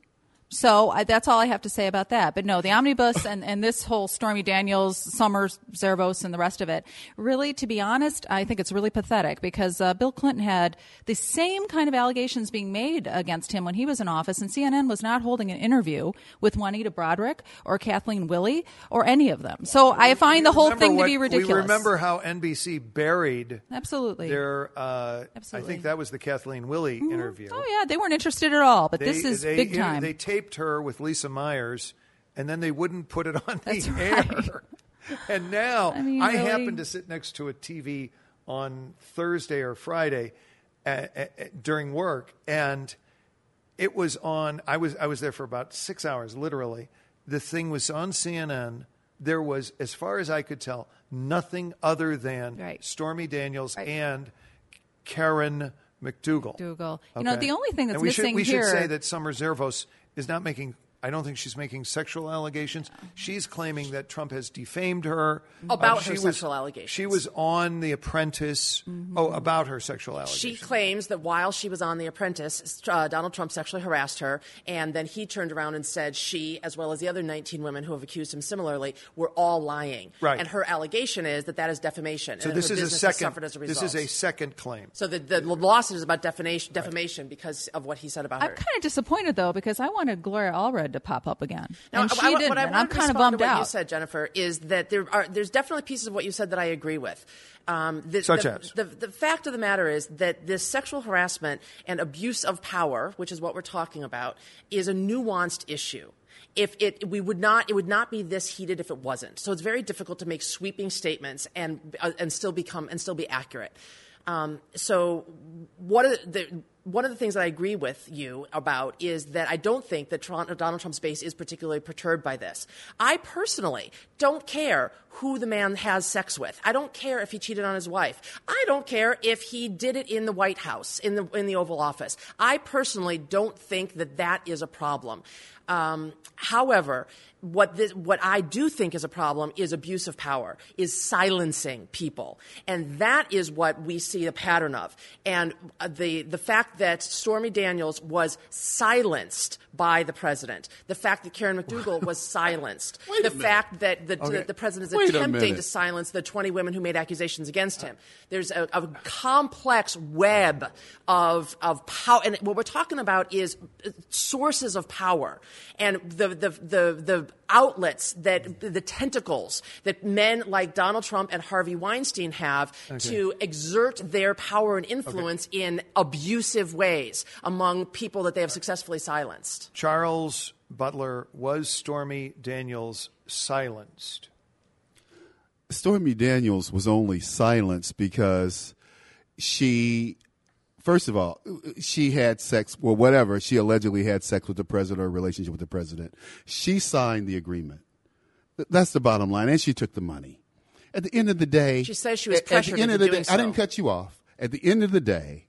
Speaker 3: So I, that's all I have to say about that. But no, the omnibus and, and this whole Stormy Daniels, Summer Zervos, and the rest of it, really, to be honest, I think it's really pathetic because uh, Bill Clinton had the same kind of allegations being made against him when he was in office, and CNN was not holding an interview with Juanita Broaddrick or Kathleen Willey or any of them. So I find the whole thing to be ridiculous.
Speaker 1: We remember how NBC buried
Speaker 3: Absolutely.
Speaker 1: their. Uh,
Speaker 3: Absolutely.
Speaker 1: I think that was the Kathleen Willey interview.
Speaker 3: Oh yeah, they weren't interested at all. But
Speaker 1: They-
Speaker 3: this is
Speaker 1: they,
Speaker 3: big time.
Speaker 1: They taped her with Lisa Myers, and then they wouldn't put it on
Speaker 3: That's
Speaker 1: the
Speaker 3: right.
Speaker 1: air. And now
Speaker 3: I mean, really?
Speaker 1: happened to sit next to a TV on Thursday or Friday uh, uh, during work, and it was on. I was I was there for about six hours, literally. The thing was on CNN. There was, as far as I could tell, nothing other than
Speaker 3: Right.
Speaker 1: Stormy Daniels
Speaker 3: Right.
Speaker 1: and Karen McDougal.
Speaker 3: Dougal. You know, the only thing that's
Speaker 1: and we
Speaker 3: missing
Speaker 1: should, we
Speaker 3: here-
Speaker 1: should say that Summer Zervos is not making. I don't think she's making sexual allegations. She's claiming that Trump has defamed her
Speaker 4: About
Speaker 1: Uh,
Speaker 4: her
Speaker 1: she
Speaker 4: sexual allegations.
Speaker 1: She was on The Apprentice.
Speaker 3: Mm-hmm.
Speaker 1: Oh, about her sexual allegations.
Speaker 4: She claims that while she was on The Apprentice, uh, Donald Trump sexually harassed her, and then he turned around and said she, as well as the other 19 women who have accused him similarly, were all lying.
Speaker 1: Right.
Speaker 4: And her allegation is that that is defamation.
Speaker 1: so
Speaker 4: and
Speaker 1: this
Speaker 4: her
Speaker 1: is a second.
Speaker 4: Suffered as a
Speaker 1: this is a second claim.
Speaker 4: So the, the lawsuit is about defamation, defamation because of what he said about her.
Speaker 3: I'm kind of disappointed though because I wanted Gloria Allred to pop up again,
Speaker 4: Now,
Speaker 3: and
Speaker 4: I-
Speaker 3: she
Speaker 4: I-
Speaker 3: didn't.
Speaker 4: What I
Speaker 3: and I'm kind of bummed
Speaker 4: to what you said, Jennifer, is that there are there's definitely pieces of what you said that I agree with. Um, the,
Speaker 1: Such
Speaker 4: the,
Speaker 1: as?
Speaker 4: the, the fact of the matter is that this sexual harassment and abuse of power, which is what we're talking about, is a nuanced issue. If it, we would not, it would not be this heated if it wasn't. So it's very difficult to make sweeping statements and uh, and still become and still be accurate. Um, so, what are the, one of the things that I agree with you about is that I don't think that Toronto, Donald Trump's base is particularly perturbed by this. I personally don't care who the man has sex with. I don't care if he cheated on his wife. I don't care if he did it in the White House, in the in the Oval Office. I personally don't think that that is a problem. Um, however, what this, what I do think is a problem is abuse of power, is silencing people, and that is what we see a pattern of. And uh, the the fact that Stormy Daniels was silenced by the president, the fact that Karen McDougal was silenced, the fact that the,
Speaker 1: Okay.
Speaker 4: the, the president is attempting to silence the 20 women who made accusations against him. There's a, a complex web of, of power. And what we're talking about is uh, sources of power and the, the, the, the outlets that, the tentacles that men like Donald Trump and Harvey Weinstein have to exert their power and influence in abusive ways among people that they have successfully silenced.
Speaker 1: Charles Butler was Stormy Daniels silenced.
Speaker 5: Stormy Daniels was only silenced because she, first of all, she had sex, well, whatever. She allegedly had sex with the president or a relationship with the president. She signed the agreement. That's the bottom line. And she took the money. At the end of the day,
Speaker 4: She says she was pressured
Speaker 5: At the end of the
Speaker 4: doing
Speaker 5: day, I didn't cut you off. At the end of the day,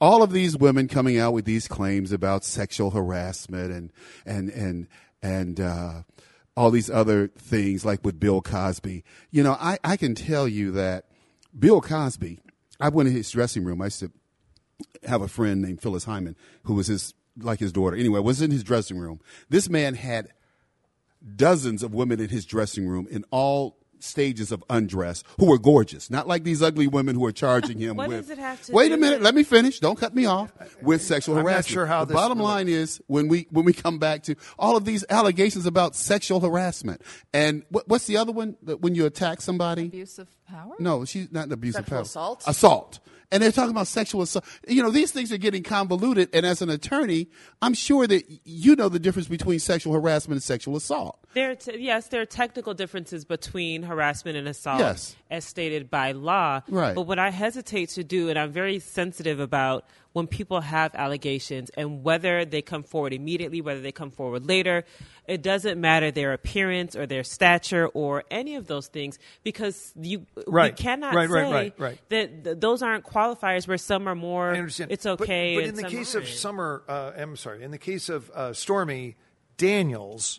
Speaker 5: all of these women coming out with these claims about sexual harassment and and and and uh, all these other things like with Bill Cosby. You know, I, I can tell you that Bill Cosby. I went in his dressing room. I to have a friend named Phyllis Hyman who was his like his daughter. Anyway, was in his dressing room. This man had dozens of women in his dressing room in all stages of undress who were gorgeous, not like these ugly women who are charging him
Speaker 2: What
Speaker 5: with.
Speaker 2: does it have to
Speaker 5: Wait
Speaker 2: do
Speaker 5: a minute,
Speaker 2: with-
Speaker 5: let me finish. Don't cut me off with sexual
Speaker 1: I'm not
Speaker 5: harassment.
Speaker 1: sure how
Speaker 5: the
Speaker 1: this
Speaker 5: bottom
Speaker 1: relates.
Speaker 5: line is when we when we come back to all of these allegations about sexual harassment and what, what's the other one that when you attack somebody?
Speaker 3: Abuse of power?
Speaker 5: No, she's not an abuse of power.
Speaker 4: assault?
Speaker 5: Assault. And they're talking about sexual assault. You know, these things are getting convoluted. And as an attorney, I'm sure that you know the difference between sexual harassment and sexual assault.
Speaker 2: There, t- yes, there are technical differences between harassment and assault,
Speaker 5: Yes.
Speaker 2: As stated by law.
Speaker 5: Right.
Speaker 2: But what I hesitate to do, and I'm very sensitive about when people have allegations and whether they come forward immediately, whether they come forward later, it doesn't matter their appearance or their stature or any of those things because you
Speaker 1: Right.
Speaker 2: we cannot
Speaker 1: Right,
Speaker 2: say
Speaker 1: right,
Speaker 2: that th- those aren't qualifiers where some are more.
Speaker 1: I understand.
Speaker 2: It's okay.
Speaker 1: But,
Speaker 2: and
Speaker 1: in the case of
Speaker 2: aren't.
Speaker 1: Summer, uh, I'm sorry, in the case of uh, Stormy Daniels,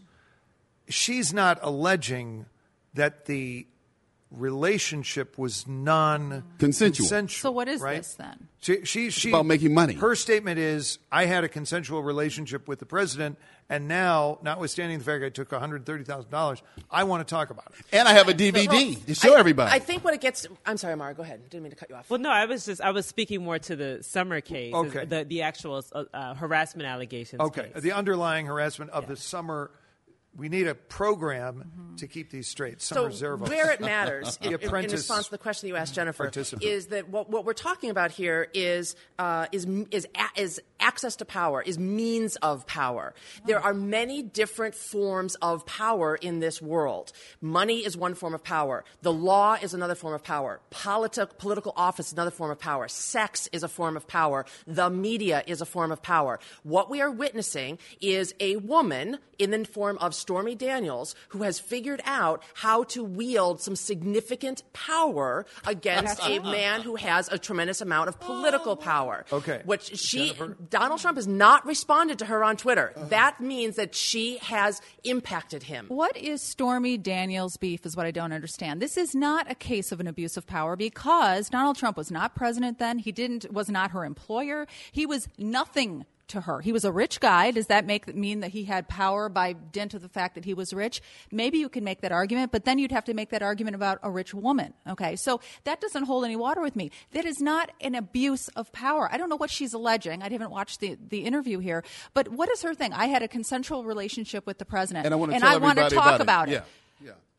Speaker 1: she's not alleging that the relationship was non
Speaker 5: Consensual.
Speaker 3: So what is
Speaker 1: right?
Speaker 3: this then?
Speaker 1: She, she, she,
Speaker 5: about making money.
Speaker 1: Her statement is, "I had a consensual relationship with the president, and now, notwithstanding the fact I took one hundred thirty thousand dollars, I want to talk about it."
Speaker 5: And I have a DVD to show
Speaker 4: I-
Speaker 5: everybody.
Speaker 4: I think what it gets. I'm sorry, Mara. Go ahead. Didn't mean to cut you off.
Speaker 2: Well, no, I was just I was speaking more to the summer case,
Speaker 1: Okay.
Speaker 2: the the actual uh, uh, harassment allegations.
Speaker 1: Okay,
Speaker 2: case.
Speaker 1: the underlying harassment of the summer. We need a program to keep these straight. Summer
Speaker 4: So
Speaker 1: Zervo.
Speaker 4: where it matters, in, in- response to the question you asked Jennifer, is that what, what we're talking about here is uh, is is is access to power, is means of power. There are many different forms of power in this world. Money is one form of power. The law is another form of power. Politic, political office is another form of power. Sex is a form of power. The media is a form of power. What we are witnessing is a woman in the form of Stormy Daniels who has figured out how to wield some significant power against a man who has a tremendous amount of political oh. power.
Speaker 1: Okay.
Speaker 4: Which she,
Speaker 1: Jennifer?
Speaker 4: Donald Trump has not responded to her on Twitter. Uh-huh. That means that she has impacted him.
Speaker 3: What is Stormy Daniels' beef is what I don't understand. This is not a case of an abuse of power because Donald Trump was not president then. He didn't was not her employer. He was nothing to her. He was a rich guy. Does that make mean that he had power by dint of the fact that he was rich? Maybe you can make that argument, but then you'd have to make that argument about a rich woman. Okay, so that doesn't hold any water with me. That is not an abuse of power. I don't know what she's alleging. I haven't watched the, the interview here, but what is her thing? I had a consensual relationship with the president,
Speaker 5: And I wanna
Speaker 3: and
Speaker 5: tell
Speaker 3: I want to talk
Speaker 5: about
Speaker 3: about
Speaker 5: it.
Speaker 3: it.
Speaker 5: Yeah.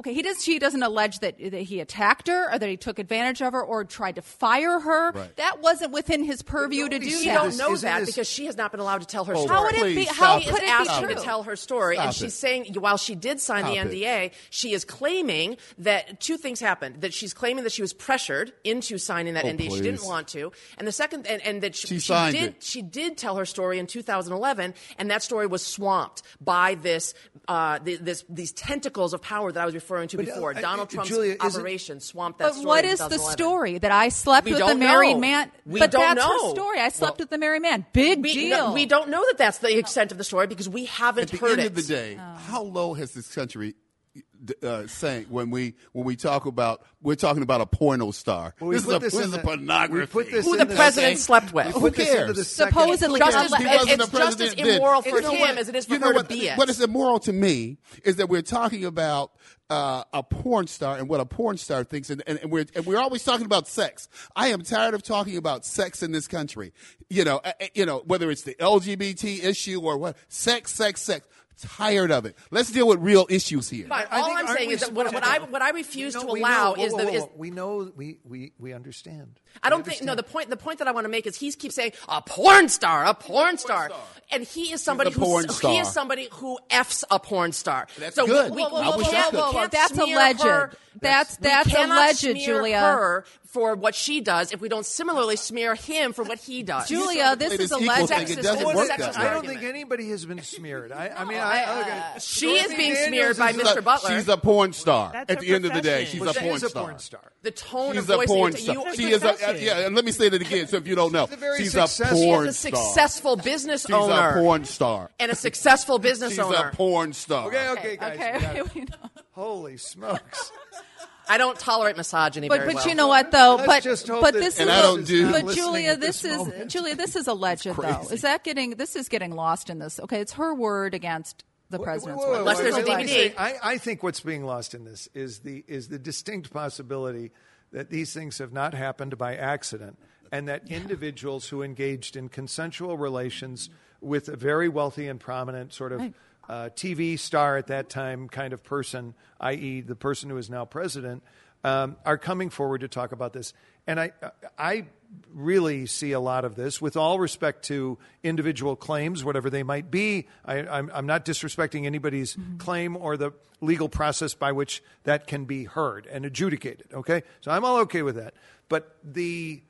Speaker 3: Okay, he does. She doesn't allege that, that he attacked her or that he took advantage of her or tried to fire her.
Speaker 5: Right.
Speaker 3: That wasn't within his purview to do
Speaker 1: see
Speaker 4: She
Speaker 3: that.
Speaker 4: don't know
Speaker 1: isn't
Speaker 4: that
Speaker 1: this-
Speaker 4: because she has not been allowed to tell her
Speaker 5: Oh,
Speaker 4: story.
Speaker 3: How would it
Speaker 5: Please,
Speaker 3: be?
Speaker 5: stop
Speaker 3: How
Speaker 5: it.
Speaker 4: She
Speaker 3: could
Speaker 4: has
Speaker 3: it
Speaker 4: asked
Speaker 3: be true?
Speaker 4: to tell her story, and
Speaker 5: Stop
Speaker 4: she's
Speaker 5: it.
Speaker 4: saying while she did sign the
Speaker 5: Stop it.
Speaker 4: NDA, she is claiming that two things happened. That she's claiming that she was pressured into signing that
Speaker 5: Oh,
Speaker 4: NDA. She didn't
Speaker 5: please.
Speaker 4: want to, and the second, and, and that she,
Speaker 5: She signed
Speaker 4: did.
Speaker 5: it.
Speaker 4: She did tell her story in 2011, and that story was swamped by this, uh, the, this these tentacles of power that I was referring to
Speaker 1: uh,
Speaker 4: before.
Speaker 1: uh,
Speaker 4: Donald
Speaker 1: uh,
Speaker 4: Trump's
Speaker 1: Julia,
Speaker 4: operation swamped that
Speaker 3: But
Speaker 4: story.
Speaker 3: what
Speaker 4: in
Speaker 3: is the story that I slept
Speaker 4: We
Speaker 3: with a married
Speaker 4: know.
Speaker 3: man?
Speaker 4: We
Speaker 3: but
Speaker 4: don't
Speaker 3: that's
Speaker 4: know.
Speaker 3: her story. I slept
Speaker 5: Well-
Speaker 3: with a married man. Big
Speaker 4: We,
Speaker 3: deal.
Speaker 4: no, we don't know that that's the extent of the story because we haven't
Speaker 5: At the
Speaker 4: heard
Speaker 5: end
Speaker 4: it.
Speaker 5: of the day, how low has this country uh, sank when we when we talk about we're talking about a porno star?
Speaker 1: Well, we
Speaker 5: this is a,
Speaker 1: this
Speaker 5: this is a
Speaker 1: the-
Speaker 5: pornography.
Speaker 1: put this
Speaker 4: Who the
Speaker 1: the-
Speaker 4: president
Speaker 1: okay.
Speaker 4: slept with.
Speaker 5: Who
Speaker 1: put this into
Speaker 5: cares?
Speaker 3: Supposedly,
Speaker 4: Just as, it's
Speaker 5: wasn't
Speaker 4: it's
Speaker 5: the
Speaker 4: just as
Speaker 5: president then.
Speaker 4: immoral for
Speaker 5: You know
Speaker 4: him
Speaker 5: what?
Speaker 4: as it is for
Speaker 5: You know
Speaker 4: her
Speaker 5: what?
Speaker 4: to be it.
Speaker 5: What is immoral to me is that we're talking about uh, a porn star and what a porn star thinks, and, and, and we're and we're always talking about sex. I am tired of talking about sex in this country. You know, uh, you know whether it's the LGBT issue or what, sex, sex, sex. Tired of it. Let's deal with real issues here.
Speaker 4: Fine.
Speaker 1: I
Speaker 4: All
Speaker 1: think-
Speaker 4: I'm saying is that what, what I what I refuse
Speaker 1: No,
Speaker 4: to allow
Speaker 1: know. Whoa,
Speaker 4: is
Speaker 1: whoa,
Speaker 4: the is
Speaker 1: we know we we we understand.
Speaker 4: I don't
Speaker 1: We
Speaker 4: think no the point the point that I want to make is he keeps saying a porn star a porn star.
Speaker 5: star.
Speaker 4: And he is somebody who
Speaker 5: porn
Speaker 4: he is somebody who f's a porn star.
Speaker 5: That's
Speaker 4: so
Speaker 5: good.
Speaker 4: We,
Speaker 5: Whoa, whoa,
Speaker 4: we
Speaker 5: whoa, whoa,
Speaker 4: can't-
Speaker 5: whoa, whoa,
Speaker 4: can't
Speaker 3: that's
Speaker 4: smear
Speaker 3: alleged.
Speaker 4: her-
Speaker 3: That's-
Speaker 4: we
Speaker 3: that's
Speaker 4: cannot
Speaker 3: alleged,
Speaker 4: smear
Speaker 3: Julia.
Speaker 4: Her for what she does, if we don't similarly smear him for what he does.
Speaker 3: Julia, this is a legend.
Speaker 5: thing. It doesn't
Speaker 4: Sexist- sexist
Speaker 1: I don't think anybody has been smeared. I, I mean, I,
Speaker 3: I,
Speaker 1: look
Speaker 3: uh,
Speaker 1: at-
Speaker 4: She is being
Speaker 1: Daniels
Speaker 4: smeared by Mr.
Speaker 1: a-
Speaker 4: Butler.
Speaker 5: She's a porn star.
Speaker 2: That's
Speaker 5: At
Speaker 2: her
Speaker 5: the end of the day, she's
Speaker 1: Well,
Speaker 5: a
Speaker 1: she
Speaker 5: porn
Speaker 1: is a
Speaker 5: star.
Speaker 1: porn star.
Speaker 4: the tone
Speaker 5: She's
Speaker 4: of
Speaker 5: a
Speaker 4: voice
Speaker 5: porn star.
Speaker 4: you
Speaker 5: She is a, uh, yeah, and let me say that again so if you don't know.
Speaker 1: She's a very
Speaker 5: She's
Speaker 1: successful-
Speaker 5: a
Speaker 1: She is
Speaker 5: porn
Speaker 4: a
Speaker 5: star.
Speaker 4: successful business
Speaker 5: She's
Speaker 4: owner
Speaker 5: a porn star.
Speaker 4: and a successful business
Speaker 5: She's
Speaker 4: owner.
Speaker 5: a porn star.
Speaker 1: Okay, okay, guys. we got
Speaker 3: Okay, we know.
Speaker 1: Holy smokes!
Speaker 4: I don't tolerate misogyny
Speaker 3: But
Speaker 4: very
Speaker 3: but
Speaker 4: well.
Speaker 3: you know what though?
Speaker 1: Let's
Speaker 3: but
Speaker 1: just hope
Speaker 3: but
Speaker 1: that
Speaker 3: this
Speaker 5: And
Speaker 3: is
Speaker 5: I don't do-
Speaker 3: But Julia, this,
Speaker 1: this
Speaker 3: is
Speaker 1: moment.
Speaker 3: Julia. This is alleged though. Is that getting? This is getting lost in this. Okay, it's her word against the president's
Speaker 1: Whoa, whoa,
Speaker 3: word.
Speaker 4: Unless
Speaker 1: whoa,
Speaker 4: there's a
Speaker 1: wait, wait,
Speaker 4: DVD.
Speaker 1: wait. I, I think what's being lost in this is the is the distinct possibility that these things have not happened by accident, and that individuals who engaged in consensual relations with a very wealthy and prominent sort of uh, TV star at that time kind of person, i.e., the person who is now president, um, are coming forward to talk about this. And I, I really see a lot of this, with all respect to individual claims, whatever they might be. I, I'm, I'm not disrespecting anybody's claim or the legal process by which that can be heard and adjudicated. Okay, so I'm all okay with that. But the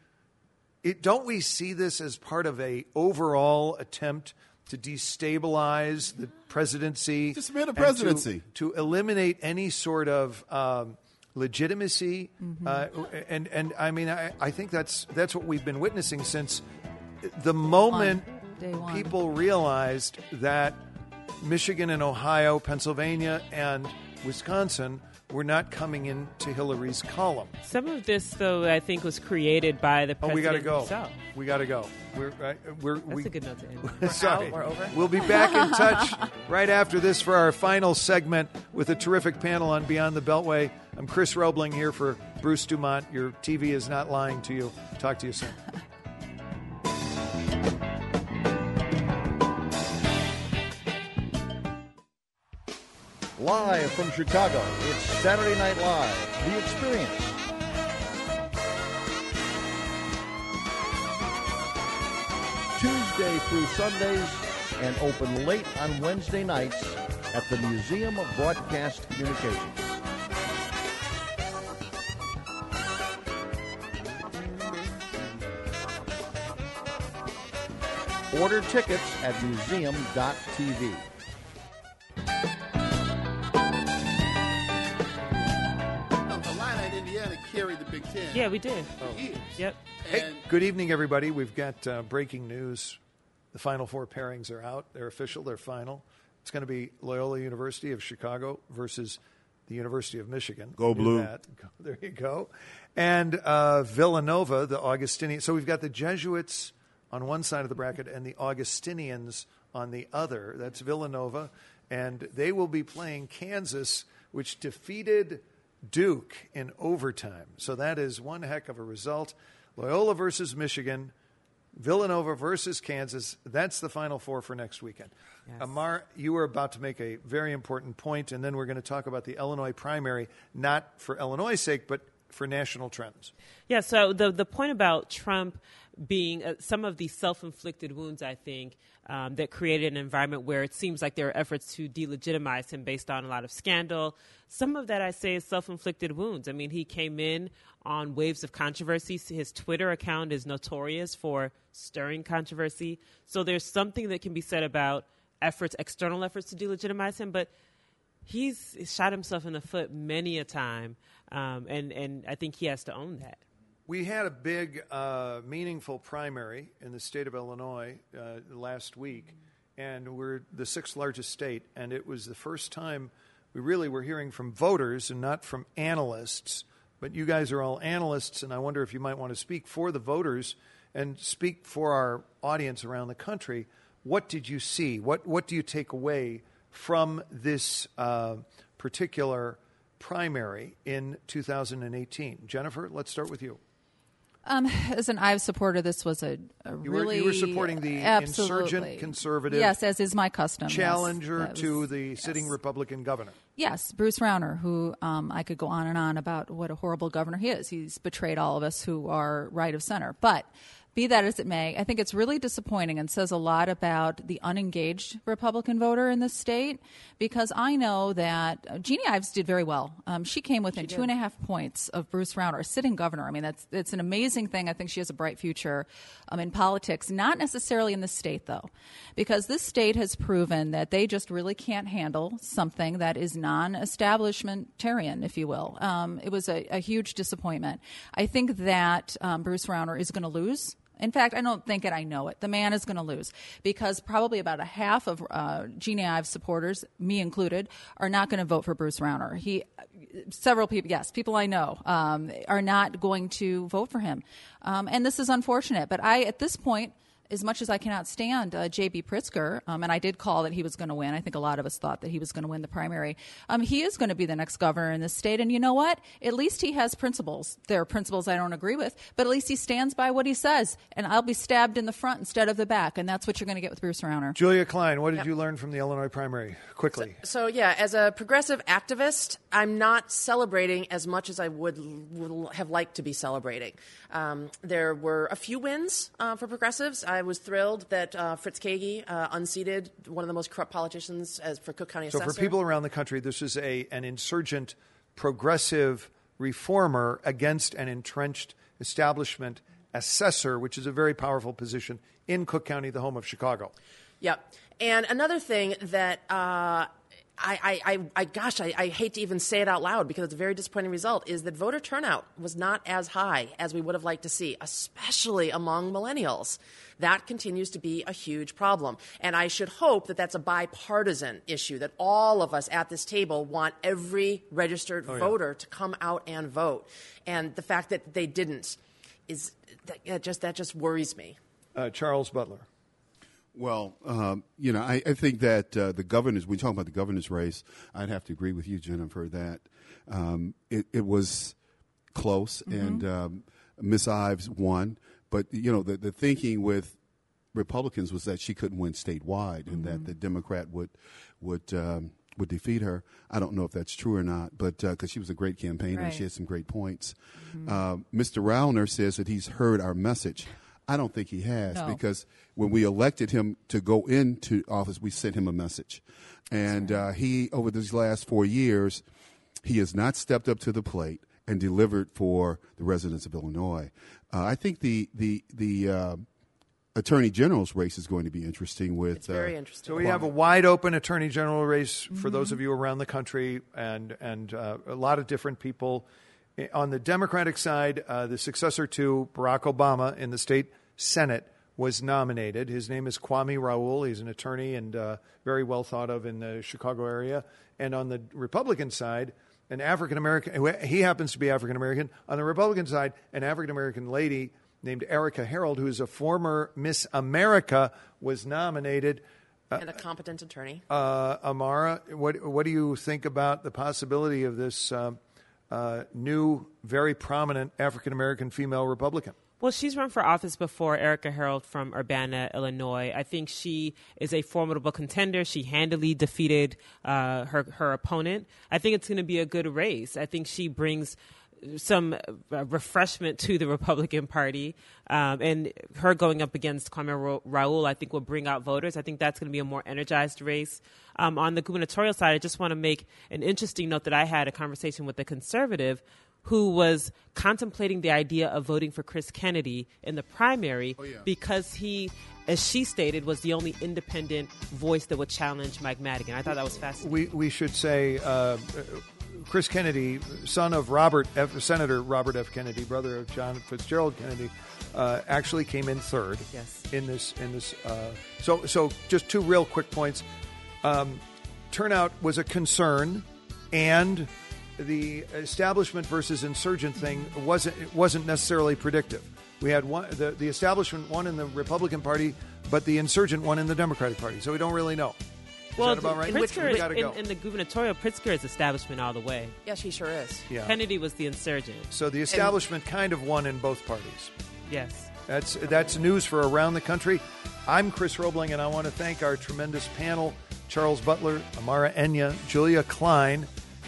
Speaker 1: it, don't we see this as part of a overall attempt to destabilize the presidency?
Speaker 5: Dismiss the
Speaker 1: and to-
Speaker 5: presidency.
Speaker 1: to, eliminate any sort of um, legitimacy,
Speaker 3: Mm-hmm.
Speaker 1: uh, and and I mean I, I think that's that's what we've been witnessing since the moment
Speaker 3: Day one.
Speaker 1: people realized that Michigan and Ohio, Pennsylvania, and Wisconsin were not coming into Hillary's column.
Speaker 2: Some of this, though, I think was created by the
Speaker 1: Oh,
Speaker 2: president
Speaker 1: we got to go.
Speaker 2: himself.
Speaker 1: We got to go. We're, uh, we're,
Speaker 2: That's
Speaker 1: we,
Speaker 2: a good note to end. on.
Speaker 1: Sorry.
Speaker 4: out, we're over.
Speaker 1: We'll be back in touch right after this for our final segment with a terrific panel on Beyond the Beltway. I'm Chris Robling here for Bruce Dumont. Your TV is not lying to you. Talk to you soon.
Speaker 7: Live from Chicago, it's Saturday Night Live, The Experience. Tuesday through Sundays and open late on Wednesday nights at the Museum of Broadcast Communications. Order tickets at museum.tv.
Speaker 9: Illini and Indiana carried the Big Ten.
Speaker 2: Yeah, we did.
Speaker 9: for years.
Speaker 2: Yep.
Speaker 1: Hey,
Speaker 9: And
Speaker 1: good evening, everybody. We've got uh, breaking news. The Final Four pairings are out. They're official. They're final. It's going to be Loyola University of Chicago versus the University of Michigan.
Speaker 5: Go
Speaker 1: Knew
Speaker 5: Blue.
Speaker 1: that. There you go. And uh, Villanova, the Augustinian. So we've got the Jesuits on one side of the bracket and the Augustinians on the other. That's Villanova. And they will be playing Kansas, which defeated Duke in overtime. So that is one heck of a result. Loyola versus Michigan, Villanova versus Kansas. That's the final four for next weekend. Amar, you were about to make a very important point, and then we're going to talk about the Illinois primary, not for Illinois' sake, but for national trends.
Speaker 2: Yeah, so the the point about Trump being uh, some of these self-inflicted wounds, I think, um, that created an environment where it seems like there are efforts to delegitimize him based on a lot of scandal. Some of that, I say, is self-inflicted wounds. I mean, he came in on waves of controversy. His Twitter account is notorious for stirring controversy. So there's something that can be said about efforts, external efforts to delegitimize him, but he's shot himself in the foot many a time, um, and and I think he has to own that.
Speaker 1: We had a big, uh, meaningful primary in the state of Illinois uh, last week, and we're the sixth largest state, and it was the first time we really were hearing from voters and not from analysts. But you guys are all analysts, and I wonder if you might want to speak for the voters and speak for our audience around the country. What did you see? What What do you take away from this uh, particular primary in 2018? Jennifer, let's start with you.
Speaker 3: Um, as an Ives supporter, this was a, a
Speaker 1: You were-
Speaker 3: really
Speaker 1: you were supporting the
Speaker 3: absolutely.
Speaker 1: insurgent conservative
Speaker 3: Yes, as is my custom. yes.
Speaker 1: Challenger to
Speaker 3: was-
Speaker 1: the sitting. Republican governor.
Speaker 3: Yes, Bruce Rauner, who um, I could go on and on about what a horrible governor he is. He's betrayed all of us who are right of center. But be that as it may, I think it's really disappointing and says a lot about the unengaged Republican voter in this state because I know that Jeanne Ives did very well. Um, she came within two and a half points of Bruce Rauner, a sitting governor. I mean, that's it's an amazing thing. I think she has a bright future um, in politics, not necessarily in the state, though, because this state has proven that they just really can't handle something that is non establishmentarian, if you will. Um, it was a, a huge disappointment. I think that um, Bruce Rauner is going to lose. In fact, I don't think it. I know it. The man is going to lose because probably about a half of uh, Jeanne Ives supporters, me included, are not going to vote for Bruce Rauner. He, several people, yes, people I know, um, are not going to vote for him, um, and this is unfortunate. But I, at this point, as much as I cannot stand uh, J.B. Pritzker, um, and I did call that he was going to win. I think a lot of us thought that he was going to win the primary. Um, he is going to be the next governor in this state, and you know what? At least he has principles. There are principles I don't agree with, but at least he stands by what he says. And I'll be stabbed in the front instead of the back, and that's what you're going to get with Bruce Rauner.
Speaker 1: Julia Klein, what did you learn from the Illinois primary? Quickly.
Speaker 4: So yeah, as a progressive activist, I'm not celebrating as much as I would, would have liked to be celebrating. Um, there were a few wins uh, for progressives. I was thrilled that uh, Fritz Kaegi uh, unseated one of the most corrupt politicians as for Cook County
Speaker 1: So
Speaker 4: assessor.
Speaker 1: for people around the country, this is a an insurgent, progressive reformer against an entrenched establishment assessor, which is a very powerful position in Cook County, the home of Chicago.
Speaker 4: Yep. And another thing that uh, I, I, I gosh, I, I hate to even say it out loud because it's a very disappointing result, is that voter turnout was not as high as we would have liked to see, especially among millennials. That continues to be a huge problem. And I should hope that that's a bipartisan issue, that all of us at this table want every registered
Speaker 1: Oh, yeah.
Speaker 4: voter to come out and vote. And the fact that they didn't is that, that just, that just worries me.
Speaker 1: Uh, Charles Butler.
Speaker 5: Well, um, you know, I, I think that uh, the governors, when you talk about the governor's race, I'd have to agree with you, Jennifer, that um, it, it was close and um, Miss Ives won. But, you know, the, the thinking with Republicans was that she couldn't win statewide and that the Democrat would, would, um, would defeat her. I don't know if that's true or not, but because she was a great campaigner and she had some great points. Uh, Mr. Rauner says that he's heard our message. I don't think he has
Speaker 3: No.
Speaker 5: because when we elected him to go into office, we sent him a message. And uh, he, over these last four years, he has not stepped up to the plate and delivered for the residents of Illinois. Uh, I think the the the uh, attorney general's race is going to be interesting. With
Speaker 4: It's very
Speaker 5: uh,
Speaker 4: interesting.
Speaker 1: So we have a wide open attorney general race for those of you around the country, and and uh, a lot of different people. On the Democratic side, uh, the successor to Barack Obama in the state Senate was nominated. His name is Kwame Raoul. He's an attorney and uh, very well thought of in the Chicago area. And on the Republican side, an African American. He happens to be African American. On the Republican side, an African American lady named Erika Harold, who is a former Miss America, was nominated.
Speaker 4: and a competent attorney.
Speaker 1: Uh, Amara, what what do you think about the possibility of this um, uh, new, very prominent African American female Republican?
Speaker 2: Well, she's run for office before Erika Harold from Urbana, Illinois. I think she is a formidable contender. She handily defeated uh, her her opponent. I think it's going to be a good race. I think she brings some uh, refreshment to the Republican Party, um, and her going up against Kwame Ra- Raoul, I think, will bring out voters. I think that's going to be a more energized race. Um, on the gubernatorial side, I just want to make an interesting note that I had a conversation with a conservative who was contemplating the idea of voting for Chris Kennedy in the primary because he, as she stated, was the only independent voice that would challenge Mike Madigan. I thought that was fascinating.
Speaker 1: We we should say uh, Chris Kennedy, son of Robert F, Senator Robert F. Kennedy, brother of John Fitzgerald Kennedy, uh, actually came in third.
Speaker 2: Yes.
Speaker 1: In this in this. Uh, so so just two real quick points. Um, turnout was a concern, and the establishment versus insurgent thing wasn't it wasn't necessarily predictive. We had one the, the establishment won in the Republican Party, but the insurgent won in the Democratic Party. So we don't really know. Is that about right?
Speaker 2: Pritzker,
Speaker 1: we gotta
Speaker 2: in,
Speaker 1: go.
Speaker 2: in the gubernatorial, Pritzker is establishment all the way.
Speaker 4: Yes, he sure is.
Speaker 1: yeah.
Speaker 2: Kennedy was the insurgent.
Speaker 1: So the establishment kind of won in both parties.
Speaker 2: Yes.
Speaker 1: That's that's news for around the country. I'm Chris Robling, and I want to thank our tremendous panel: Charles Butler, Amara Enyia, Julia Klein,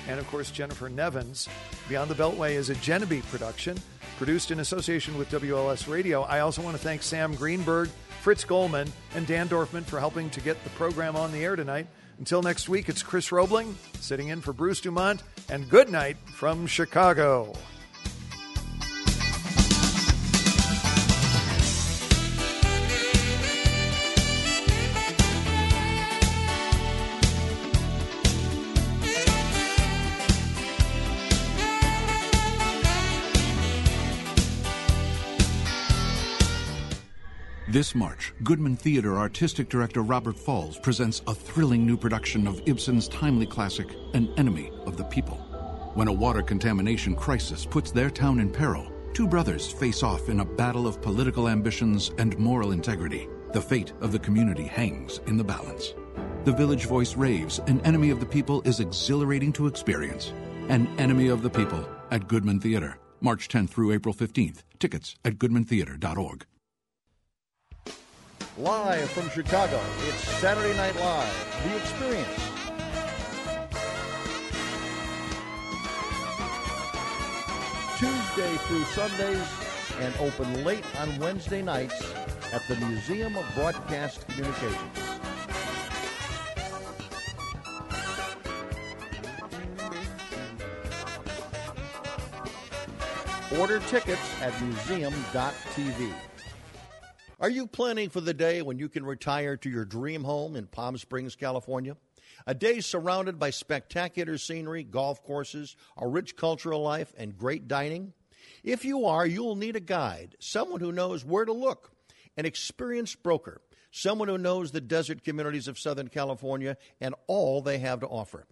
Speaker 1: and of course Jennifer Nevins. Beyond the Beltway is a Genevieve production, produced in association with WLS Radio. I also want to thank Sam Greenberg, Fritz Goldman, and Dan Dorfman for helping to get the program on the air tonight. Until next week, it's Chris Robling sitting in for Bruce Dumont, and good night from Chicago.
Speaker 6: This March, Goodman Theatre artistic director Robert Falls presents a thrilling new production of Ibsen's timely classic, An Enemy of the People. When a water contamination crisis puts their town in peril, two brothers face off in a battle of political ambitions and moral integrity. The fate of the community hangs in the balance. The Village Voice raves An Enemy of the People is exhilarating to experience. An Enemy of the People at Goodman Theatre, March 10th through April 15th. Tickets at goodmantheatre.org.
Speaker 7: Live from Chicago, it's Saturday Night Live, The Experience. Tuesday through Sundays and open late on Wednesday nights at the Museum of Broadcast Communications. Order tickets at museum.tv. Are you planning for the day when you can retire to your dream home in Palm Springs, California? A day surrounded by spectacular scenery, golf courses, a rich cultural life, and great dining? If you are, you'll need a guide, someone who knows where to look, an experienced broker, someone who knows the desert communities of Southern California and all they have to offer.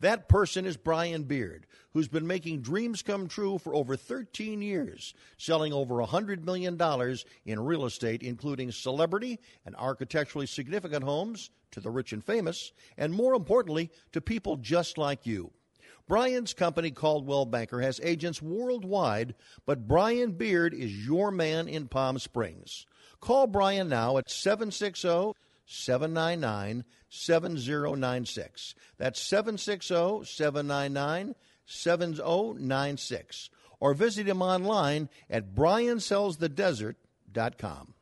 Speaker 7: That person is Brian Beard, who's been making dreams come true for over 13 years, selling over $100 million in real estate, including celebrity and architecturally significant homes to the rich and famous, and more importantly, to people just like you. Brian's company, Coldwell Banker, has agents worldwide, but Brian Beard is your man in Palm Springs. Call Brian now at 760 799 7096. That's 760 799 7096. Or visit him online at briansellsthedesert.com.